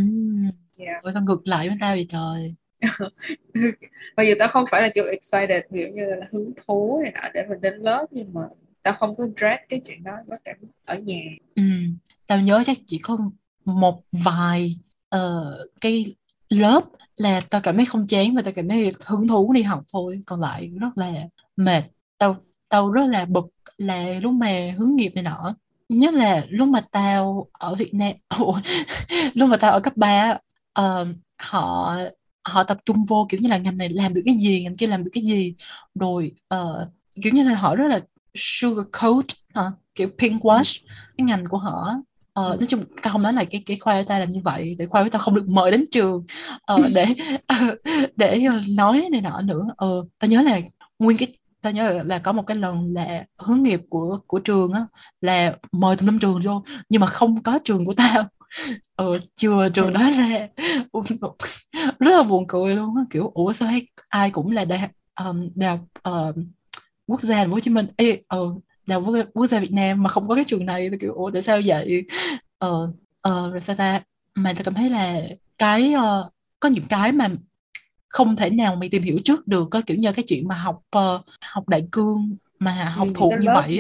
yeah. Sao ngược lại với tao vậy trời? Bây giờ tao không phải là kiểu excited dụ như là hứng thú này nọ để mình đến lớp nhưng mà tao không có dread cái chuyện đó có cảm ở nhà. Ừ. Tao nhớ chắc chỉ có một vài uh, cái lớp là tao cảm thấy không chán và tao cảm thấy hứng thú đi học thôi. Còn lại rất là mệt. Tao tao rất là bực là lúc mà hướng nghiệp này nọ. Nhất là lúc mà tao ở Việt Nam lúc mà tao ở cấp 3 uh, ờ, họ họ tập trung vô kiểu như là ngành này làm được cái gì ngành kia làm được cái gì. Rồi uh, kiểu như là họ rất là sugar coat uh, kiểu pink wash cái ngành của họ Ờ, nói chung tao không nói là cái cái khoa của tao làm như vậy để khoa của tao không được mời đến trường. Ờ, để để nói này nọ nữa. Ờ, tao nhớ là nguyên cái tao nhớ là, là có một cái lần là hướng nghiệp của của trường á là mời tụi năm trường vô nhưng mà không có trường của tao. Ờ, chưa trường đó ra. Rất là buồn cười luôn á. Kiểu ủa sao hay ai cũng là đại um, đại uh, quốc gia Hồ Chí Minh. Ê, uh, đại học quốc gia Việt Nam mà không có cái trường này tôi kiểu ủa tại sao vậy? Ờ ờ rồi sao ta? Mà tôi cảm thấy là cái uh, có những cái mà không thể nào mày tìm hiểu trước được có kiểu như cái chuyện mà học uh, học đại cương mà học ừ, thuộc như vậy.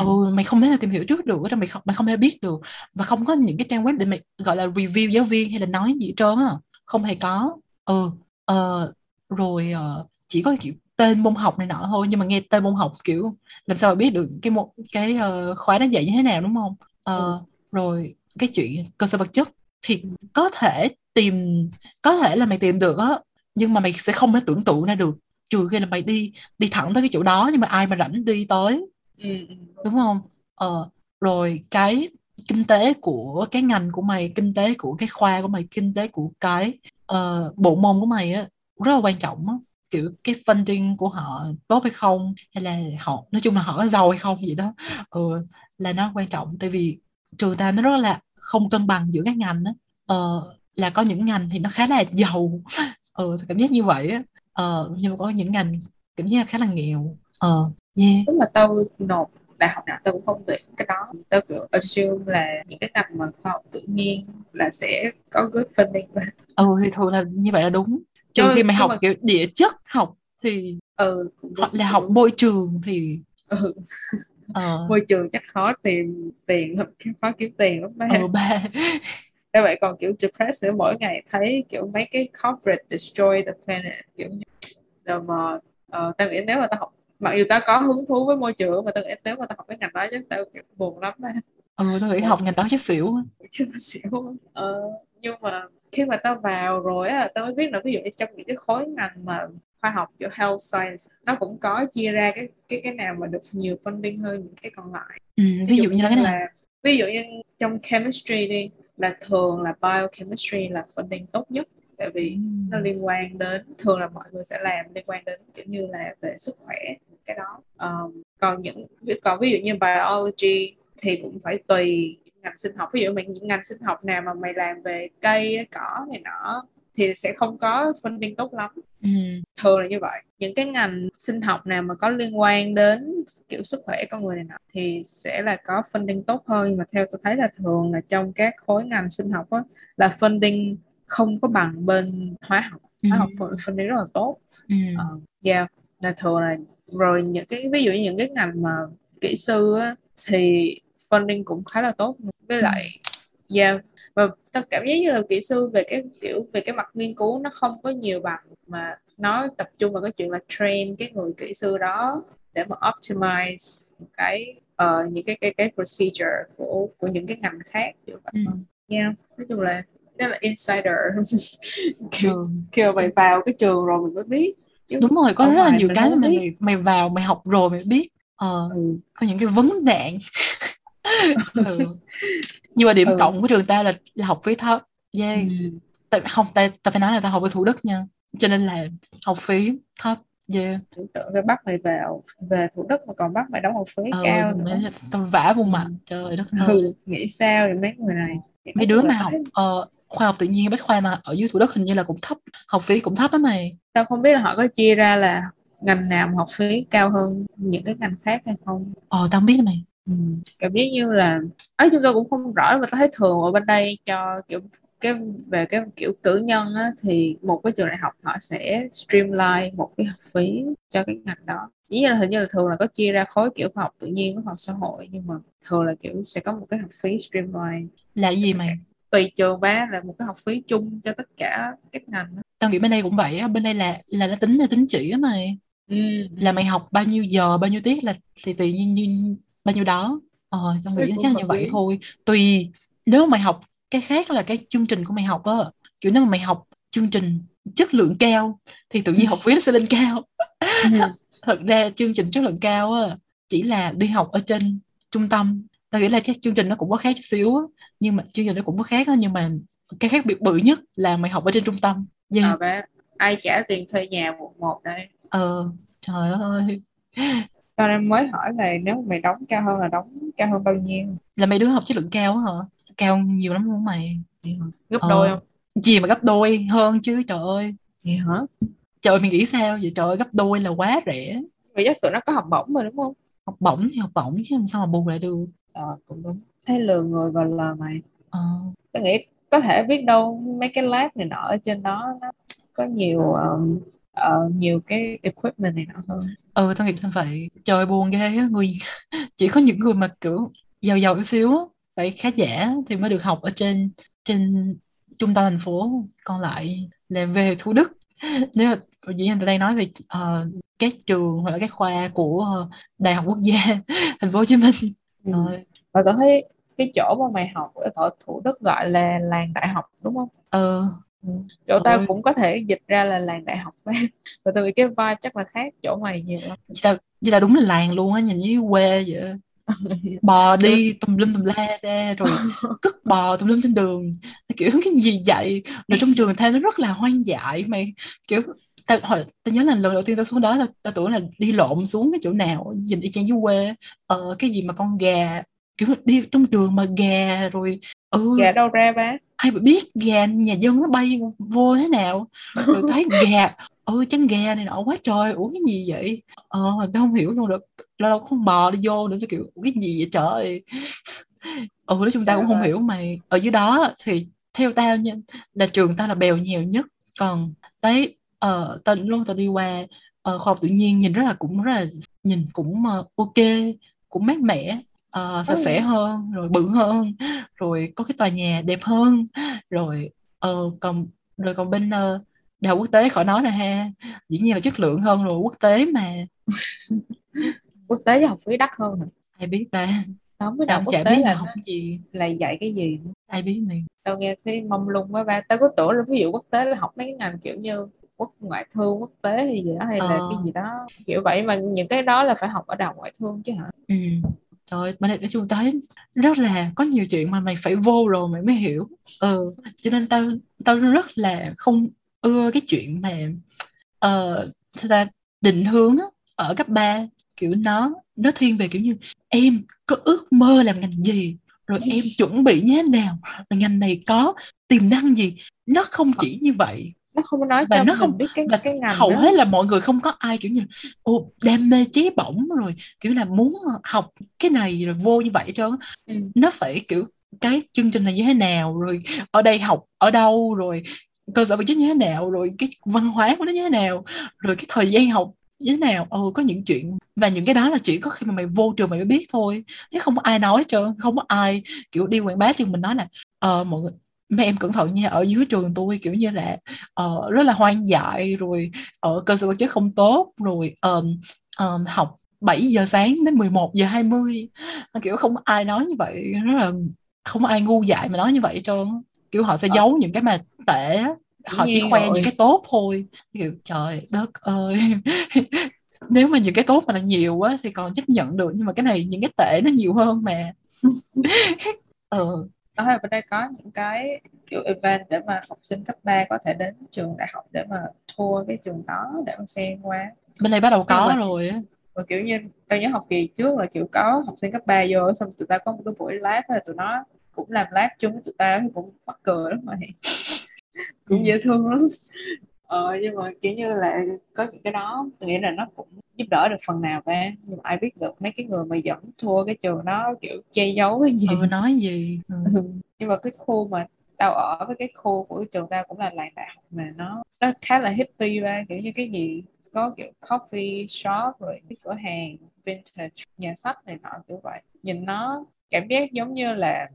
ừ, mày không thể nào tìm hiểu trước được mày không mày không thể biết được. Và không có những cái trang web để mày gọi là review giáo viên hay là nói gì trơn á. Không hề có. Ừ uh, rồi uh, chỉ có kiểu tên môn học này nọ thôi nhưng mà nghe tên môn học kiểu làm sao mà biết được cái một cái uh, khóa nó dạy như thế nào đúng không uh, ừ. rồi cái chuyện cơ sở vật chất thì có thể tìm có thể là mày tìm được á nhưng mà mày sẽ không thể tưởng tượng ra được trừ khi là mày đi đi thẳng tới cái chỗ đó nhưng mà ai mà rảnh đi tới ừ. ừ. đúng không ờ, rồi cái kinh tế của cái ngành của mày kinh tế của cái khoa của mày kinh tế của cái uh, bộ môn của mày á rất là quan trọng á kiểu cái funding của họ tốt hay không hay là họ nói chung là họ có giàu hay không gì đó. Ừ, là nó quan trọng tại vì trường ta nó rất là không cân bằng giữa các ngành đó ờ, là có những ngành thì nó khá là giàu. Ừ, cảm giác như vậy ờ, nhưng mà có những ngành cảm giác khá là nghèo. Ờ yeah. mà tao nộp đại học nào tao cũng không tuyển cái đó. Tao kiểu assume là những cái ngành mà khoa học tự nhiên là sẽ có good funding. Ừ thì thường là như vậy là đúng trừ khi mày học mà... kiểu địa chất học thì ừ, hoặc là học môi trường thì ừ. ờ. môi trường chắc khó tìm tiền khó kiếm tiền lắm ba ừ, ba. Thế vậy còn kiểu depressed nữa mỗi ngày thấy kiểu mấy cái corporate destroy the planet kiểu như rồi mà uh, tao nghĩ nếu mà tao học mặc dù tao có hứng thú với môi trường mà tao nghĩ nếu mà tao học cái ngành đó chắc tao kiểu buồn lắm á. Ừ tao nghĩ học ngành đó chắc xỉu chứ xỉu ờ, nhưng mà khi mà tao vào rồi á tao mới biết là ví dụ như trong những cái khối ngành mà khoa học kiểu health science nó cũng có chia ra cái cái cái nào mà được nhiều funding hơn những cái còn lại. Ừ, ví, dụ, như là cái nào? ví dụ như trong chemistry đi là thường là biochemistry là funding tốt nhất tại vì ừ. nó liên quan đến thường là mọi người sẽ làm liên quan đến kiểu như là về sức khỏe cái đó. Um, còn những còn ví dụ như biology thì cũng phải tùy ngành sinh học. Ví dụ mình những ngành sinh học nào mà mày làm về cây cỏ này nọ thì sẽ không có funding tốt lắm. Ừ. thường là như vậy. Những cái ngành sinh học nào mà có liên quan đến kiểu sức khỏe con người này nọ thì sẽ là có funding tốt hơn. Nhưng mà theo tôi thấy là thường là trong các khối ngành sinh học á, là funding không có bằng bên hóa học. Hóa học ừ. funding rất là tốt. Ừ. uh, yeah. Là thường là rồi những cái ví dụ như những cái ngành mà kỹ sư á, thì funding cũng khá là tốt với lại yeah và tao cảm giác như là kỹ sư về cái kiểu về cái mặt nghiên cứu nó không có nhiều bằng mà nó tập trung vào cái chuyện là train cái người kỹ sư đó để mà optimize cái uh, những cái cái cái procedure của của những cái ngành khác kiểu vậy. Ừ. Yeah. nói chung là đó là insider kiểu, kiểu mày vào cái trường rồi mình mới biết Chứ đúng rồi có rất là nhiều cái mà mày mày vào mày học rồi mày biết ờ, ừ. có những cái vấn nạn ừ. nhưng mà điểm ừ. cộng của trường ta là, là học phí thấp yeah. ừ. tại không ta, ta phải nói là ta học ở thủ đức nha cho nên là học phí thấp yeah. tưởng cái bắt mày vào về thủ đức mà còn bắt mày đóng học phí ừ, cao nữa. tao vả vùng mặt ừ. trời đất ơi ừ, nghĩ sao thì mấy người này mấy đứa mà học uh, khoa học tự nhiên bách khoa mà ở dưới thủ đức hình như là cũng thấp học phí cũng thấp đó mày tao không biết là họ có chia ra là ngành nào học phí cao hơn những cái ngành khác hay không ờ tao không biết mày ừ. cảm giác như là ấy chúng tôi cũng không rõ mà tao thấy thường ở bên đây cho kiểu cái về cái kiểu cử nhân á, thì một cái trường đại học họ sẽ streamline một cái học phí cho cái ngành đó ý là hình như là thường là có chia ra khối kiểu khoa học tự nhiên với khoa học xã hội nhưng mà thường là kiểu sẽ có một cái học phí streamline là gì mày tùy trường ba là một cái học phí chung cho tất cả các ngành tao nghĩ bên đây cũng vậy á bên đây là là nó tính là tính chỉ á mày ừ. là mày học bao nhiêu giờ bao nhiêu tiết là thì tùy như, như bao nhiêu đó. Ờ tao nghĩ chắc là như vậy thôi. Tùy nếu mày học cái khác là cái chương trình của mày học á kiểu nếu mà mày học chương trình chất lượng cao thì tự nhiên học phí nó sẽ lên cao. Ừ. thật ra chương trình chất lượng cao á chỉ là đi học ở trên trung tâm. Tao nghĩ là chắc chương trình nó cũng có khác chút xíu á nhưng mà chương trình nó cũng có khác á nhưng mà cái khác biệt bự nhất là mày học ở trên trung tâm. Yeah. à, bé. ai trả tiền thuê nhà một một đây ờ trời ơi tao đang mới hỏi là nếu mày đóng cao hơn là đóng cao hơn bao nhiêu? Là mày đứa học chất lượng cao hả? Cao nhiều lắm luôn mày. Gấp ờ. đôi không? gì mà gấp đôi? Hơn chứ trời ơi. Vậy hả? Trời mình nghĩ sao? Vậy trời ơi gấp đôi là quá rẻ. Vậy chắc tụi nó có học bổng mà đúng không? Học bổng thì học bổng chứ làm sao mà bù lại được. Ờ cũng đúng. Thấy lừa người vào lờ mày. Ờ. Tôi nghĩ có thể biết đâu mấy cái lab này nọ ở trên đó nó có nhiều um, uh, nhiều cái equipment này nọ hơn ừ tao nghĩ là vậy trời buồn ghê á người chỉ có những người mà kiểu giàu giàu xíu phải khá giả thì mới được học ở trên trên trung tâm thành phố còn lại là về thủ đức nếu mà dĩ nhiên tôi đang nói về uh, các trường hoặc là các khoa của uh, đại học quốc gia thành phố hồ chí minh ừ. rồi và tôi thấy cái chỗ mà mày học ở thủ đức gọi là làng đại học đúng không ờ ừ. Chỗ tao cũng có thể dịch ra là làng đại học và tôi nghĩ cái vibe chắc là khác chỗ mày nhiều lắm. Chị tao chị tao đúng là làng luôn á nhìn như quê vậy bò đi tùm lum tùm la ra rồi cất bò tùm lum trên đường. Kiểu cái gì vậy. Rồi trong trường theo nó rất là hoang dại mày kiểu tao hồi tao nhớ là lần đầu tiên tao xuống đó tao, tao tưởng là đi lộn xuống cái chỗ nào nhìn y chang dưới quê. Ờ cái gì mà con gà kiểu đi trong trường mà gà rồi ừ. Gà đâu ra ba ai mà biết gà nhà dân nó bay vô thế nào? Rồi thấy gà ôi chăn gà này nọ quá trời uống cái gì vậy? Ờ tao không hiểu luôn được lâu lâu không bò đi vô nữa kiểu cái gì vậy trời? Ừ nói chúng ta cũng không hiểu mày. Ở dưới đó thì theo tao nha là trường tao là bèo nhiều nhất. Còn đấy ờ tao luôn tao đi qua uh, khoa học tự nhiên nhìn rất là cũng rất là nhìn cũng uh, ok cũng mát mẻ uh, sạch sẽ hơn rồi bự hơn rồi có cái tòa nhà đẹp hơn. Rồi uh, còn rồi còn bên uh, đại học quốc tế khỏi nói nè ha dĩ nhiên là chất lượng hơn rồi quốc tế mà. Quốc tế học phí đắt hơn hả? Ai biết ta? Không học quốc tế biết là học gì. là dạy cái gì? Ai biết mày. Tao nghe thấy mông lung quá ba. Tao có tưởng là ví dụ quốc tế là học mấy cái ngành kiểu như quốc ngoại thương quốc tế hay gì đó hay ờ. là cái gì đó kiểu vậy mà những cái đó là phải học ở đại ngoại thương chứ hả? Ừ trời mình này nói chung thấy rất là có nhiều chuyện mà mày phải vô rồi mày mới hiểu. Ừ cho nên tao tao rất là không ưa cái chuyện mà uh, sao ta định hướng ở cấp 3 kiểu nó nó thiên về kiểu như em có ước mơ làm ngành gì? Rồi em chuẩn bị như thế nào? Rồi ngành này có tiềm năng gì? Nó không chỉ như vậy nó không nói và nó không biết cái, cái ngành hầu đó. hết là mọi người không có ai kiểu như ô đam mê chế bổng rồi kiểu là muốn học cái này rồi vô như vậy trơn ừ. nó phải kiểu cái chương trình này như thế nào rồi ở đây học ở đâu rồi cơ sở vật chất như thế nào rồi cái văn hóa của nó như thế nào rồi cái thời gian học như thế nào ừ có những chuyện và những cái đó là chỉ có khi mà mày vô trường mày mới biết thôi chứ không có ai nói hết trơn không có ai kiểu đi quảng bá thì mình nói là ờ mọi người mấy em cẩn thận nha ở dưới trường tôi kiểu như là uh, rất là hoang dại rồi ở cơ sở vật chất không tốt rồi um, um, học 7 giờ sáng đến 11 giờ 20 kiểu không ai nói như vậy rất là không ai ngu dại mà nói như vậy trơn kiểu họ sẽ ờ. giấu những cái mà tệ họ chỉ khoe rồi. những cái tốt thôi. Kiểu trời đất ơi. Nếu mà những cái tốt mà là nhiều quá thì còn chấp nhận được nhưng mà cái này những cái tệ nó nhiều hơn mà. Ừ ở bên đây có những cái kiểu event để mà học sinh cấp 3 có thể đến trường đại học để mà tour cái trường đó để mà xem qua. Bên đây bắt đầu có mà, rồi á. và kiểu như tao nhớ học kỳ trước là kiểu có học sinh cấp 3 vô xong tụi ta có một cái buổi lab là tụi nó cũng làm lab chung với tụi ta thì cũng mắc cười lắm mà. Cũng ừ. dễ thương lắm ờ, nhưng mà kiểu như là có những cái đó tôi nghĩ là nó cũng giúp đỡ được phần nào ba nhưng mà ai biết được mấy cái người mà dẫn thua cái trường nó kiểu che giấu cái gì ừ, nói gì ừ. ừ. nhưng mà cái khu mà tao ở với cái khu của trường tao cũng là làng đại học mà nó nó khá là hippie ba kiểu như cái gì có kiểu coffee shop rồi cái cửa hàng vintage nhà sách này nọ kiểu vậy nhìn nó cảm giác giống như là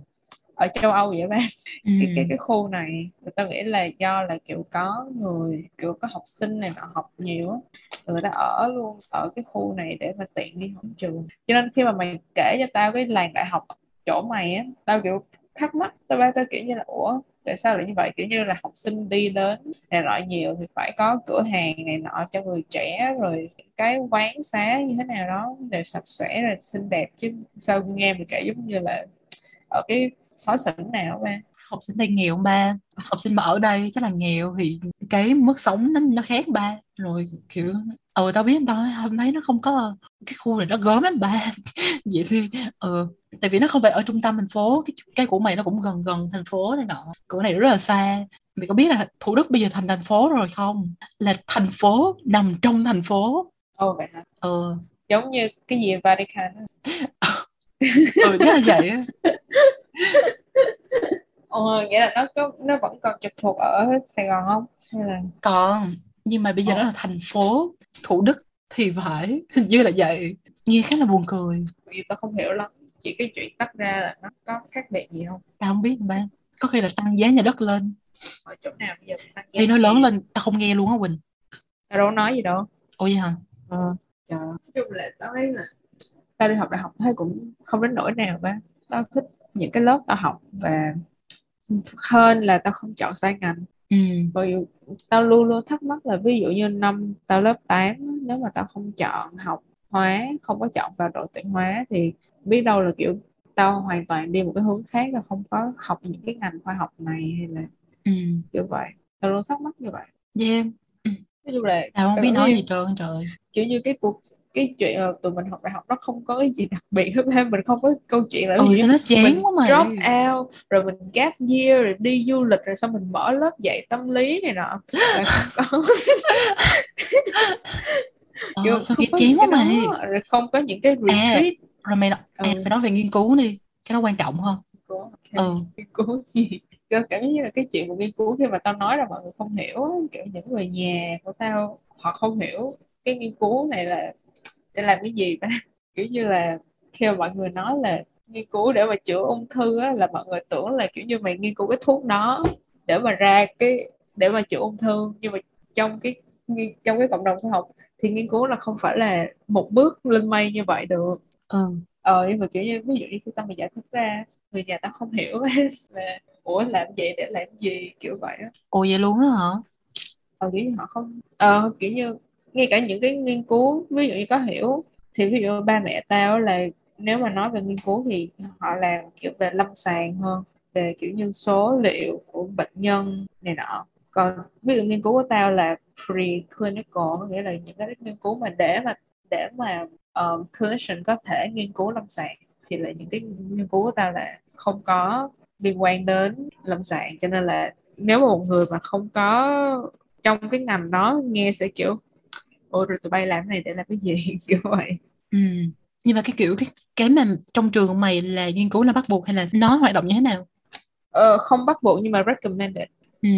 ở châu Âu vậy ba ừ. cái cái cái khu này người ta nghĩ là do là kiểu có người kiểu có học sinh này nọ học nhiều á người ta ở luôn ở cái khu này để mà tiện đi học trường. Cho nên khi mà mày kể cho tao cái làng đại học chỗ mày á tao kiểu thắc mắc tao ba tao kiểu như là ủa tại sao lại như vậy? Kiểu như là học sinh đi đến này nọ nhiều thì phải có cửa hàng này nọ cho người trẻ rồi cái quán xá như thế nào đó đều sạch sẽ rồi xinh đẹp chứ sao nghe mình kể giống như là ở cái xóa xỉnh nào ba? Học sinh đây nghèo ba? Học sinh mà ở đây chắc là nghèo thì cái mức sống nó nó khác ba. Rồi kiểu ờ tao biết tao hôm nay nó không có cái khu này nó gớm lắm ba. Vậy thì ờ tại vì nó không phải ở trung tâm thành phố cái cái của mày nó cũng gần gần thành phố này nọ. Cửa này rất là xa. Mày có biết là thủ đức bây giờ thành thành phố rồi không? Là thành phố nằm trong thành phố. Ồ vậy hả? Ờ. Giống như cái gì Vatican ừ chắc là vậy Ồ, nghĩa là nó có nó vẫn còn trực thuộc ở Sài Gòn không? Hay là còn nhưng mà bây giờ Ồ. nó là thành phố thủ đức thì phải hình như là vậy nghe khá là buồn cười vì tao không hiểu lắm. Chỉ cái chuyện tách ra là nó có khác biệt gì không? tao không biết ba có khi là tăng giá nhà đất lên Ở chỗ nào bây giờ tăng giá thì nó lớn lên tao không nghe luôn á Quỳnh Tao đâu nói gì đâu. ôi vậy hả Ờ, trời. Nói chung là tao thấy là tao đi học đại học thấy cũng không đến nỗi nào ba. Tao thích những cái lớp tao học và hơn là tao không chọn sai ngành. ừ. Bởi tao luôn luôn thắc mắc là ví dụ như năm tao lớp 8 á, nếu mà tao không chọn học hóa không có chọn vào đội tuyển hóa thì biết đâu là kiểu tao hoàn toàn đi một cái hướng khác là không có học những cái ngành khoa học này hay là ừ. kiểu vậy. Tao luôn thắc mắc như vậy. Yeah. Nói chung là tao không biết nói gì trơn trời. kiểu như cái cuộc cái chuyện mà tụi mình học đại học nó không có cái gì đặc biệt hết ba mình không có câu chuyện là ừ như nó chán mình quá mày drop out rồi mình gap year rồi đi du lịch rồi xong mình mở lớp dạy tâm lý này nọ. Là không có. Ờ, sao không chán quá đó rồi không có những cái retreat. rồi mày nói à, ừ. phải nói về nghiên cứu đi cái đó quan trọng hơn. Okay. ừ. Nghiên cứu gì? Tao cảm giác như là cái chuyện của nghiên cứu khi mà tao nói là mọi người không hiểu kiểu những người nhà của tao họ không hiểu. Cái nghiên cứu này là để làm cái gì ta kiểu như là khi mà mọi người nói là nghiên cứu để mà chữa ung thư á, là mọi người tưởng là kiểu như mày nghiên cứu cái thuốc đó để mà ra cái để mà chữa ung thư. Nhưng mà trong cái trong cái cộng đồng khoa học thì nghiên cứu là không phải là một bước lên mây như vậy được. Ừ. Ờ nhưng mà kiểu như ví dụ như khi tao mà giải thích ra người nhà tao không hiểu là ủa làm vậy để làm gì kiểu vậy á. Ồ vậy luôn á hả? Ờ kiểu như họ không ờ kiểu như ngay cả những cái nghiên cứu ví dụ như có hiểu thì ví dụ ba mẹ tao là nếu mà nói về nghiên cứu thì họ làm kiểu về lâm sàng hơn về kiểu như số liệu của bệnh nhân này nọ. Còn ví dụ nghiên cứu của tao là preclinical có nghĩa là những cái nghiên cứu mà để mà để mà um, clinician có thể nghiên cứu lâm sàng thì là những cái nghiên cứu của tao là không có liên quan đến lâm sàng. Cho nên là nếu mà một người mà không có trong cái ngành đó nghe sẽ kiểu ôi rồi tụi bay làm cái này để làm cái gì? Kiểu vậy. Ừ. Nhưng mà cái kiểu cái cái mà trong trường mày là nghiên cứu là bắt buộc hay là nó hoạt động như thế nào? Ờ, không bắt buộc nhưng mà recommended. Ừ.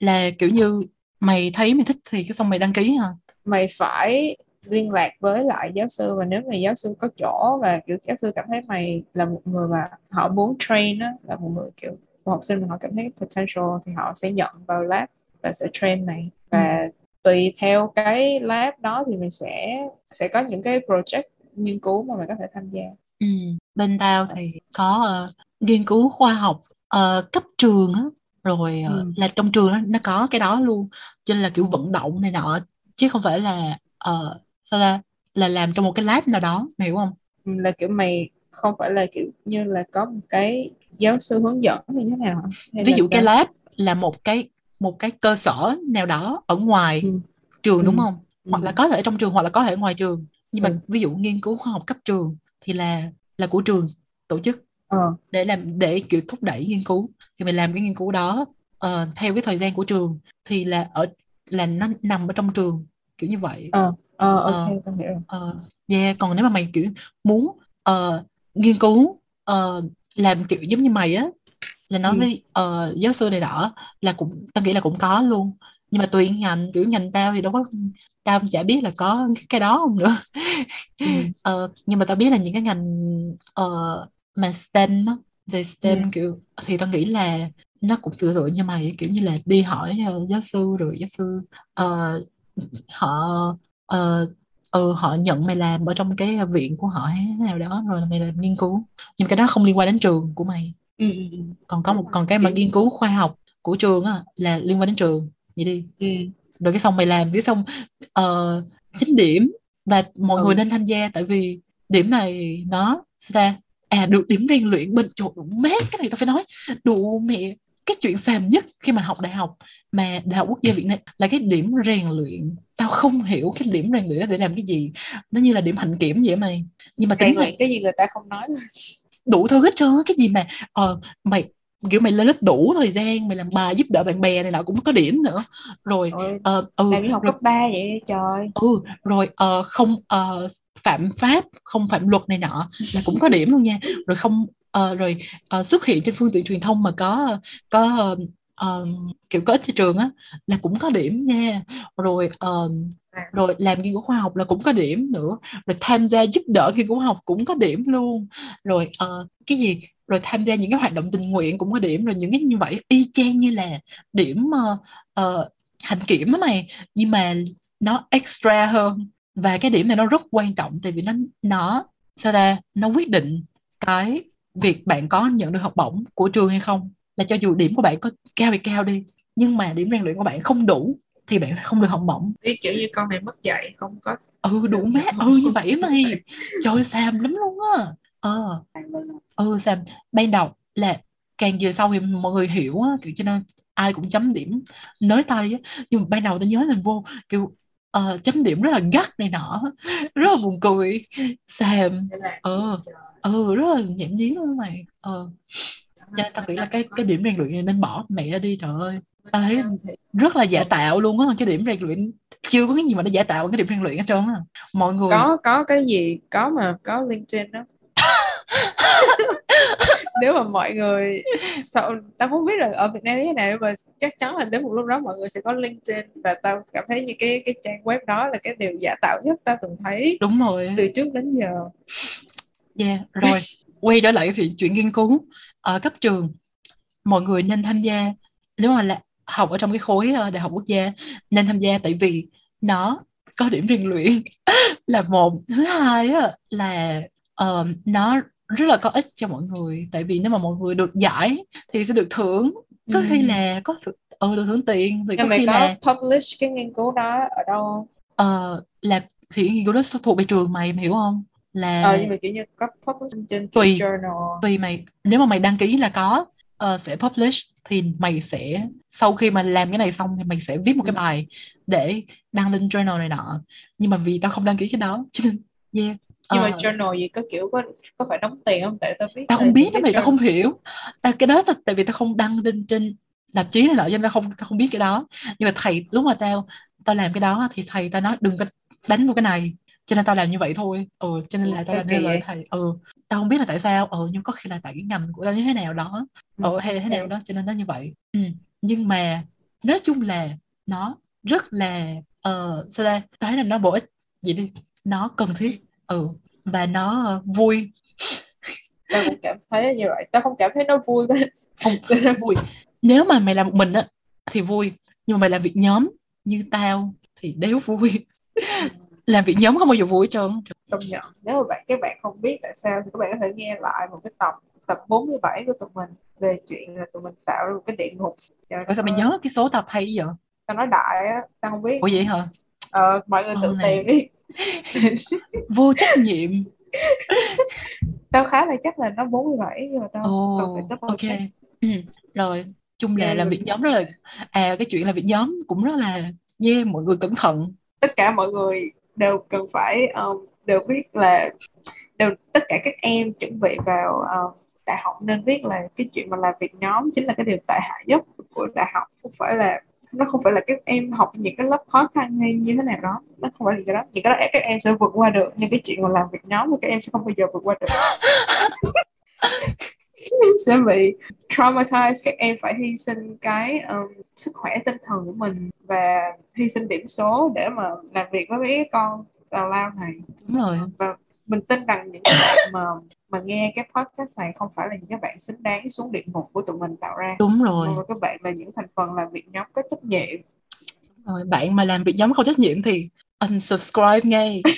Là kiểu như mày thấy mày thích thì cái xong mày đăng ký hả? Mày phải liên lạc với lại giáo sư và nếu mà giáo sư có chỗ và kiểu giáo sư cảm thấy mày là một người mà họ muốn train á là một người kiểu một học sinh mà họ cảm thấy potential thì họ sẽ nhận vào lab và sẽ train mày. Và tùy theo cái lab đó thì mình sẽ sẽ có những cái project nghiên cứu mà mày có thể tham gia. Ừ bên tao thì có ờ, nghiên cứu khoa học ờ, cấp trường á. Rồi ờ, Ừ. là trong trường nó, nó có cái đó luôn. Cho nên là kiểu vận động này nọ chứ không phải là ờ, sao ta là làm trong một cái lab nào đó mày hiểu không? Ừ, là kiểu mày không phải là kiểu như là có một cái giáo sư hướng dẫn như thế nào hay ví dụ cái sao? lab là một cái một cái cơ sở nào đó ở ngoài Ừ. trường đúng Ừ. không hoặc Ừ. là có thể trong trường hoặc là có thể ngoài trường nhưng Ừ. mà ví dụ nghiên cứu khoa học cấp trường thì là là của trường tổ chức ờ để làm để kiểu thúc đẩy nghiên cứu thì mình làm cái nghiên cứu đó ờ, theo cái thời gian của trường thì là ở là nó nằm ở trong trường kiểu như vậy ờ ờ ok Ờ. hiểu. Ờ, yeah. còn nếu mà mày kiểu muốn ờ, nghiên cứu ờ, làm kiểu giống như mày á là nói Ừ. với ờ, giáo sư này nọ là cũng tao nghĩ là cũng có luôn nhưng mà tùy ngành kiểu ngành tao thì đâu có tao chả biết là có cái đó không nữa Ừ. Ờ, nhưng mà tao biết là những cái ngành ờ, mà STEM á, về STEM Ừ. kiểu thì tao nghĩ là nó cũng tự tự như mày kiểu như là đi hỏi ờ, giáo sư rồi giáo sư ờ, họ ờ, ừ, họ nhận mày làm ở trong cái viện của họ hay thế nào đó rồi mày làm nghiên cứu nhưng cái đó không liên quan đến trường của mày ừ, ừ, ừ. còn có một còn cái mà nghiên cứu khoa học của trường á là liên quan đến trường. Vậy đi. Ừ. rồi cái xong mày làm cái xong uh, chấm điểm và mọi Ừ. người nên tham gia. Tại vì điểm này nó sao ta? À được điểm rèn luyện bên chỗ đủ mát cái này tao phải nói. Đủ mẹ cái chuyện xàm nhất khi mà học đại học mà đại học quốc gia Việt Nam là cái điểm rèn luyện. Tao không hiểu cái điểm rèn luyện đó để làm cái gì. Nó như là điểm hạnh kiểm vậy mày. Nhưng mà rèn tính là luyện cái gì người ta không nói đủ thứ hết trơn cái gì mà ờ mày kiểu mày lên lớp đủ thời gian mày làm bài giúp đỡ bạn bè này nọ cũng có điểm nữa. Rồi ờ ừ làm như học rồi cấp 3 vậy? Trời. Ừ rồi ờ, không ờ, phạm pháp không phạm luật này nọ là cũng có điểm luôn nha. Rồi không ờ, rồi ờ, xuất hiện trên phương tiện truyền thông mà có có ờ, ờ, kiểu có cho trường á là cũng có điểm nha. Rồi ờ, rồi làm nghiên cứu khoa học là cũng có điểm nữa. Rồi tham gia giúp đỡ nghiên cứu học cũng có điểm luôn. Rồi ờ, cái gì? Rồi tham gia những cái hoạt động tình nguyện cũng có điểm. Rồi những cái như vậy y chang như là điểm ờ, ờ, hạnh kiểm á mày. Nhưng mà nó extra hơn. Và cái điểm này nó rất quan trọng tại vì nó nó sao ta? Nó quyết định cái việc bạn có nhận được học bổng của trường hay không là cho dù điểm của bạn có cao thì cao đi nhưng mà điểm rèn luyện của bạn không đủ thì bạn sẽ không được học bổng. Ý kiểu như con này mất dạy không có ừ đủ mát ừ như vậy mày. Trời xàm lắm luôn á. Ờ. Ừ xàm. Ban đầu là càng về sau thì mọi người hiểu á kiểu cho nên ai cũng chấm điểm nới tay á. Nhưng mà ban đầu tôi nhớ là vô kiểu ờ, chấm điểm rất là gắt này nọ rất là buồn cười. Xàm. Ờ. trời. ừ rất là nhảm nhí luôn mày. Ờ cho tao nghĩ là cái cái điểm rèn luyện này nên bỏ mẹ đi trời ơi. Tao thấy rất là giả tạo luôn á cái điểm rèn luyện chưa có cái gì mà nó giả tạo cái điểm rèn luyện hết trơn á. Mọi người có có cái gì có mà có LinkedIn đó. Nếu mà mọi người sau tao không biết là ở Việt Nam như thế nào mà chắc chắn là đến một lúc đó mọi người sẽ có LinkedIn và tao cảm thấy như cái cái trang web đó là cái điều giả tạo nhất tao từng thấy đúng rồi. từ trước đến giờ. Yeah rồi. Quay trở lại thì chuyện nghiên cứu ở cấp trường mọi người nên tham gia. Nếu mà là học ở trong cái khối ờ, đại học quốc gia nên tham gia tại vì nó có điểm rèn luyện là một. Thứ hai là ờ, nó rất là có ích cho mọi người. Tại vì nếu mà mọi người được giải thì sẽ được thưởng. Có khi Ừ. là có sự ờ được thưởng tiền thì có mày khi có là publish cái nghiên cứu đó ở đâu ờ là thì nghiên cứu đó thuộc về trường mày mày hiểu không là ờ nhưng mà kiểu như có publish trên Tùy. journal. tùy mày. Nếu mà mày đăng ký là có ờ, sẽ publish thì mày sẽ sau khi mà làm cái này xong thì mày sẽ viết một cái Ừ. bài để đăng lên journal này nọ. Nhưng mà vì tao không đăng ký cái đó cho nên yeah. Nhưng mà Ờ, journal gì có kiểu có có phải đóng tiền không? Tại tao biết tao không biết đó mày tao không hiểu. À, cái đó tại, tại vì tao không đăng lên trên tạp chí này nọ cho nên tao không tao không biết cái đó. Nhưng mà thầy lúc mà tao tao làm cái đó thì thầy tao nói đừng có đánh vào cái này cho nên tao làm như vậy thôi. Ừ cho nên là tao làm theo lời thầy. Ừ tao không biết là tại sao. Ừ nhưng có khi là tại cái ngành của tao như thế nào đó. Ừ. Hay là thế nào đó cho nên nó như vậy. Ừ. nhưng mà nói chung là nó rất là ờ sao ta? Tao thấy là nó bổ ích vậy đi. Nó cần thiết. Ừ và nó ờ, vui. Tao cũng cảm thấy như vậy. Tao không cảm thấy nó vui không vui. Nếu mà mày làm một mình á thì vui. Nhưng mà mày làm việc nhóm như tao thì đéo vui làm việc nhóm không bao giờ vui trơn. Công nhận. Nếu mà bạn các bạn không biết tại sao thì các bạn có thể nghe lại một cái tập tập 47 của tụi mình về chuyện là tụi mình tạo ra một cái địa ngục Ủa sao ơi, nhớ cái số tập hay vậy? Tao nói đại á tao không biết. Ủa vậy hả? Ờ, mọi người tự này. tìm đi. Vô trách nhiệm. Tao khá là chắc là nó 47 nhưng mà tao cần phải ồ double ok. ừ. rồi chung là làm việc nhóm rất là à cái chuyện làm việc nhóm cũng rất là yeah mọi người cẩn thận. Tất cả mọi người đều cần phải um, đều biết là đều tất cả các em chuẩn bị vào uh, đại học nên biết là cái chuyện mà làm việc nhóm chính là cái điều tệ hại nhất của đại học. Không phải là nó không phải là các em học những cái lớp khó khăn hay như thế nào đó. Nó không phải là cái đó. Những cái đó các em sẽ vượt qua được. Nhưng cái chuyện mà làm việc nhóm thì các em sẽ không bao giờ vượt qua được. sẽ bị traumatized các em phải hy sinh cái um, sức khỏe tinh thần của mình và hy sinh điểm số để mà làm việc với mấy con tào lao này. Đúng rồi. Và mình tin rằng những bạn mà mà nghe cái podcast này không phải là những các bạn xứng đáng xuống địa ngục của tụi mình tạo ra. Đúng rồi. Mà các bạn là những thành phần làm việc nhóm có trách nhiệm. Rồi bạn mà làm việc nhóm không trách nhiệm thì unsubscribe ngay.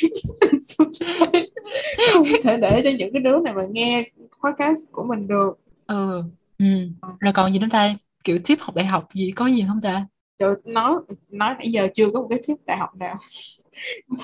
Không thể để cho những cái đứa này mà nghe podcast của mình được. Ừ ừ. Rồi còn gì nữa ta? Kiểu tip học đại học gì có gì không ta? Trời, nói nói nãy giờ chưa có một cái tip đại học nào.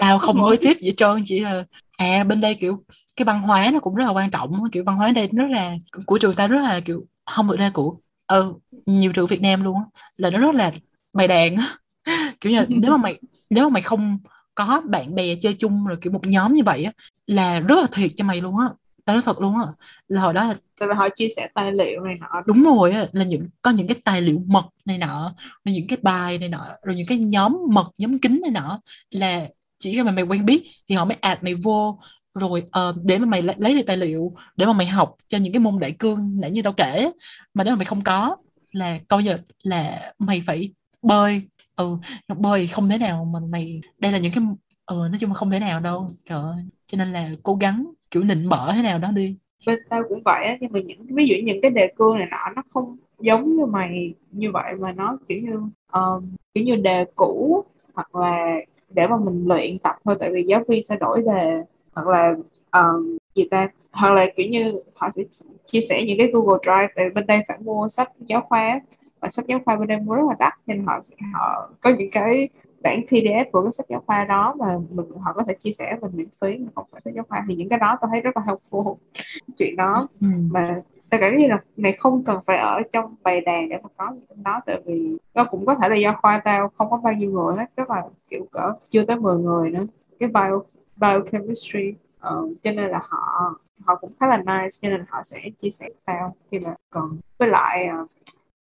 Tao không có tip gì trơn chỉ là à bên đây kiểu cái văn hóa nó cũng rất là quan trọng kiểu văn hóa đây rất là của trường ta rất là kiểu không được ra của ờ nhiều trường Việt Nam luôn là nó rất là bày đàn kiểu như nếu mà mày nếu mà mày không có bạn bè chơi chung rồi kiểu một nhóm như vậy á là rất là thiệt cho mày luôn á tao nói thật luôn á là hồi đó là tại vì họ chia sẻ tài liệu này nọ. Đúng rồi á là những có những cái tài liệu mật này nọ rồi những cái bài này nọ rồi những cái nhóm mật nhóm kín này nọ là chỉ khi mà mày quen biết thì họ mới add mày vô. Rồi uh, để mà mày lấy được tài liệu để mà mày học cho những cái môn đại cương nãy như tao kể mà nếu mà mày không có là coi như là mày phải bơi. Ừ bơi không thể nào mà mày đây là những cái ừ nói chung là không thể nào đâu trời ơi. Cho nên là cố gắng kiểu nịnh bợ thế nào đó đi. Bên tao cũng vậy á nhưng mà những ví dụ những cái đề cương này nọ nó không giống như mày như vậy mà nó kiểu như um, kiểu như đề cũ hoặc là để mà mình luyện tập thôi tại vì giáo viên sẽ đổi đề hoặc là um, gì ta hoặc là kiểu như họ sẽ chia sẻ những cái Google Drive tại bên đây phải mua sách giáo khoa và sách giáo khoa bên đây mua rất là đắt nên họ họ có những cái bản PDF của cái sách giáo khoa đó mà mình họ có thể chia sẻ mình miễn phí mà không phải sách giáo khoa. Thì những cái đó tôi thấy rất là helpful chuyện đó. Ừ. mà tôi cảm như là mày không cần phải ở trong bầy đàn để mà có những cái đó tại vì nó cũng có thể là do khoa tao không có bao nhiêu người hết rất là kiểu cỡ chưa tới 10 người nữa. Cái bio biochemistry uh, cho nên là họ họ cũng khá là nice cho nên họ sẽ chia sẻ tao khi mà còn. Với lại uh,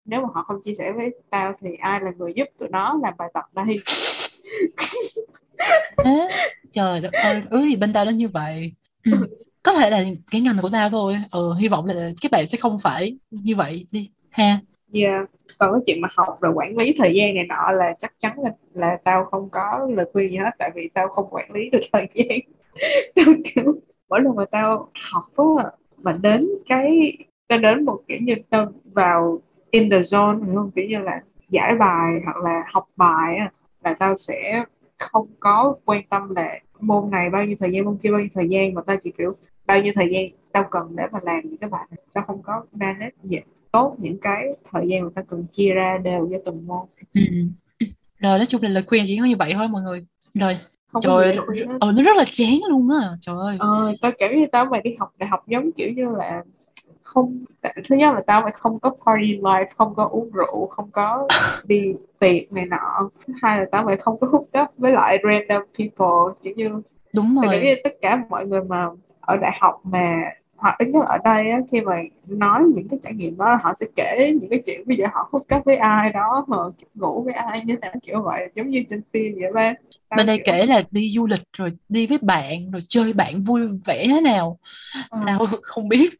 nếu mà họ không chia sẻ với tao thì ai là người giúp tụi nó làm bài tập đây à, trời đất ơi. Ừ thì bên tao nó như vậy. Ừ. Có thể là cái ngành của tao thôi. Ừ, hy vọng là các bạn sẽ không phải như vậy đi ha. Yeah còn cái chuyện mà học rồi quản lý thời gian này nọ là chắc chắn là là tao không có lời khuyên gì hết tại vì tao không quản lý được thời gian. Tao kiểu mỗi lần mà tao học á mà đến cái tao đến một kiểu như tao vào in the zone hiểu không? Kiểu như là giải bài hoặc là học bài á là tao sẽ không có quan tâm là môn này bao nhiêu thời gian môn kia bao nhiêu thời gian mà tao chỉ kiểu bao nhiêu thời gian tao cần để mà làm những cái bài này. Tao không có manage gì tốt những cái thời gian mà tao cần chia ra đều cho từng môn. Ừ. rồi nói chung là lời khuyên chỉ có như vậy thôi mọi người. Rồi. Không trời ờ nó rất là chán luôn á trời ơi. Ờ tao kiểu như tao mày đi học đại học giống kiểu như là không thứ nhất là tao phải không có party life không có uống rượu không có đi tiệc này nọ. Thứ hai là tao phải không có hook up với lại random people kiểu như đúng rồi. tất cả mọi người mà ở đại học mà hoặc ít nhất ở đây á, khi mà nói những cái trải nghiệm đó họ sẽ kể những cái chuyện bây giờ họ hút cắt với ai đó mà ngủ với ai như thế kiểu vậy giống như trên phim vậy ba bên đây kể là đi du lịch rồi đi với bạn rồi chơi bạn vui vẻ thế nào? Ừ. tao không biết.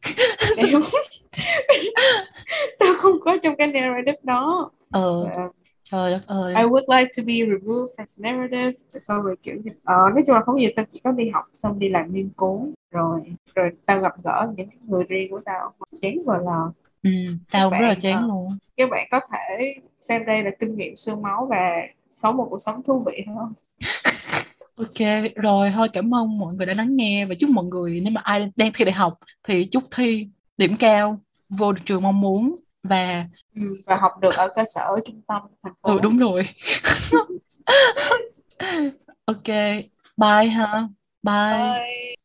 Tao không có trong cái narrative đó. Ờ. Và trời đất ơi. I would like to be removed as narrative. Xong rồi kiểu ờ, nói chung là không gì tao chỉ có đi học xong đi làm nghiên cứu. Rồi rồi tao gặp gỡ những người riêng của tao. Chán vừa là ừ, tao rất là chán luôn. các bạn có thể xem đây là kinh nghiệm xương máu và sống một cuộc sống thú vị không Ok, rồi thôi cảm ơn mọi người đã lắng nghe và chúc mọi người nếu mà ai đang thi đại học thì chúc thi điểm cao, vô được trường mong muốn và ừ, và học được ở cơ sở trung tâm thành phố. Ừ đúng rồi. ok, bye ha. Bye. bye.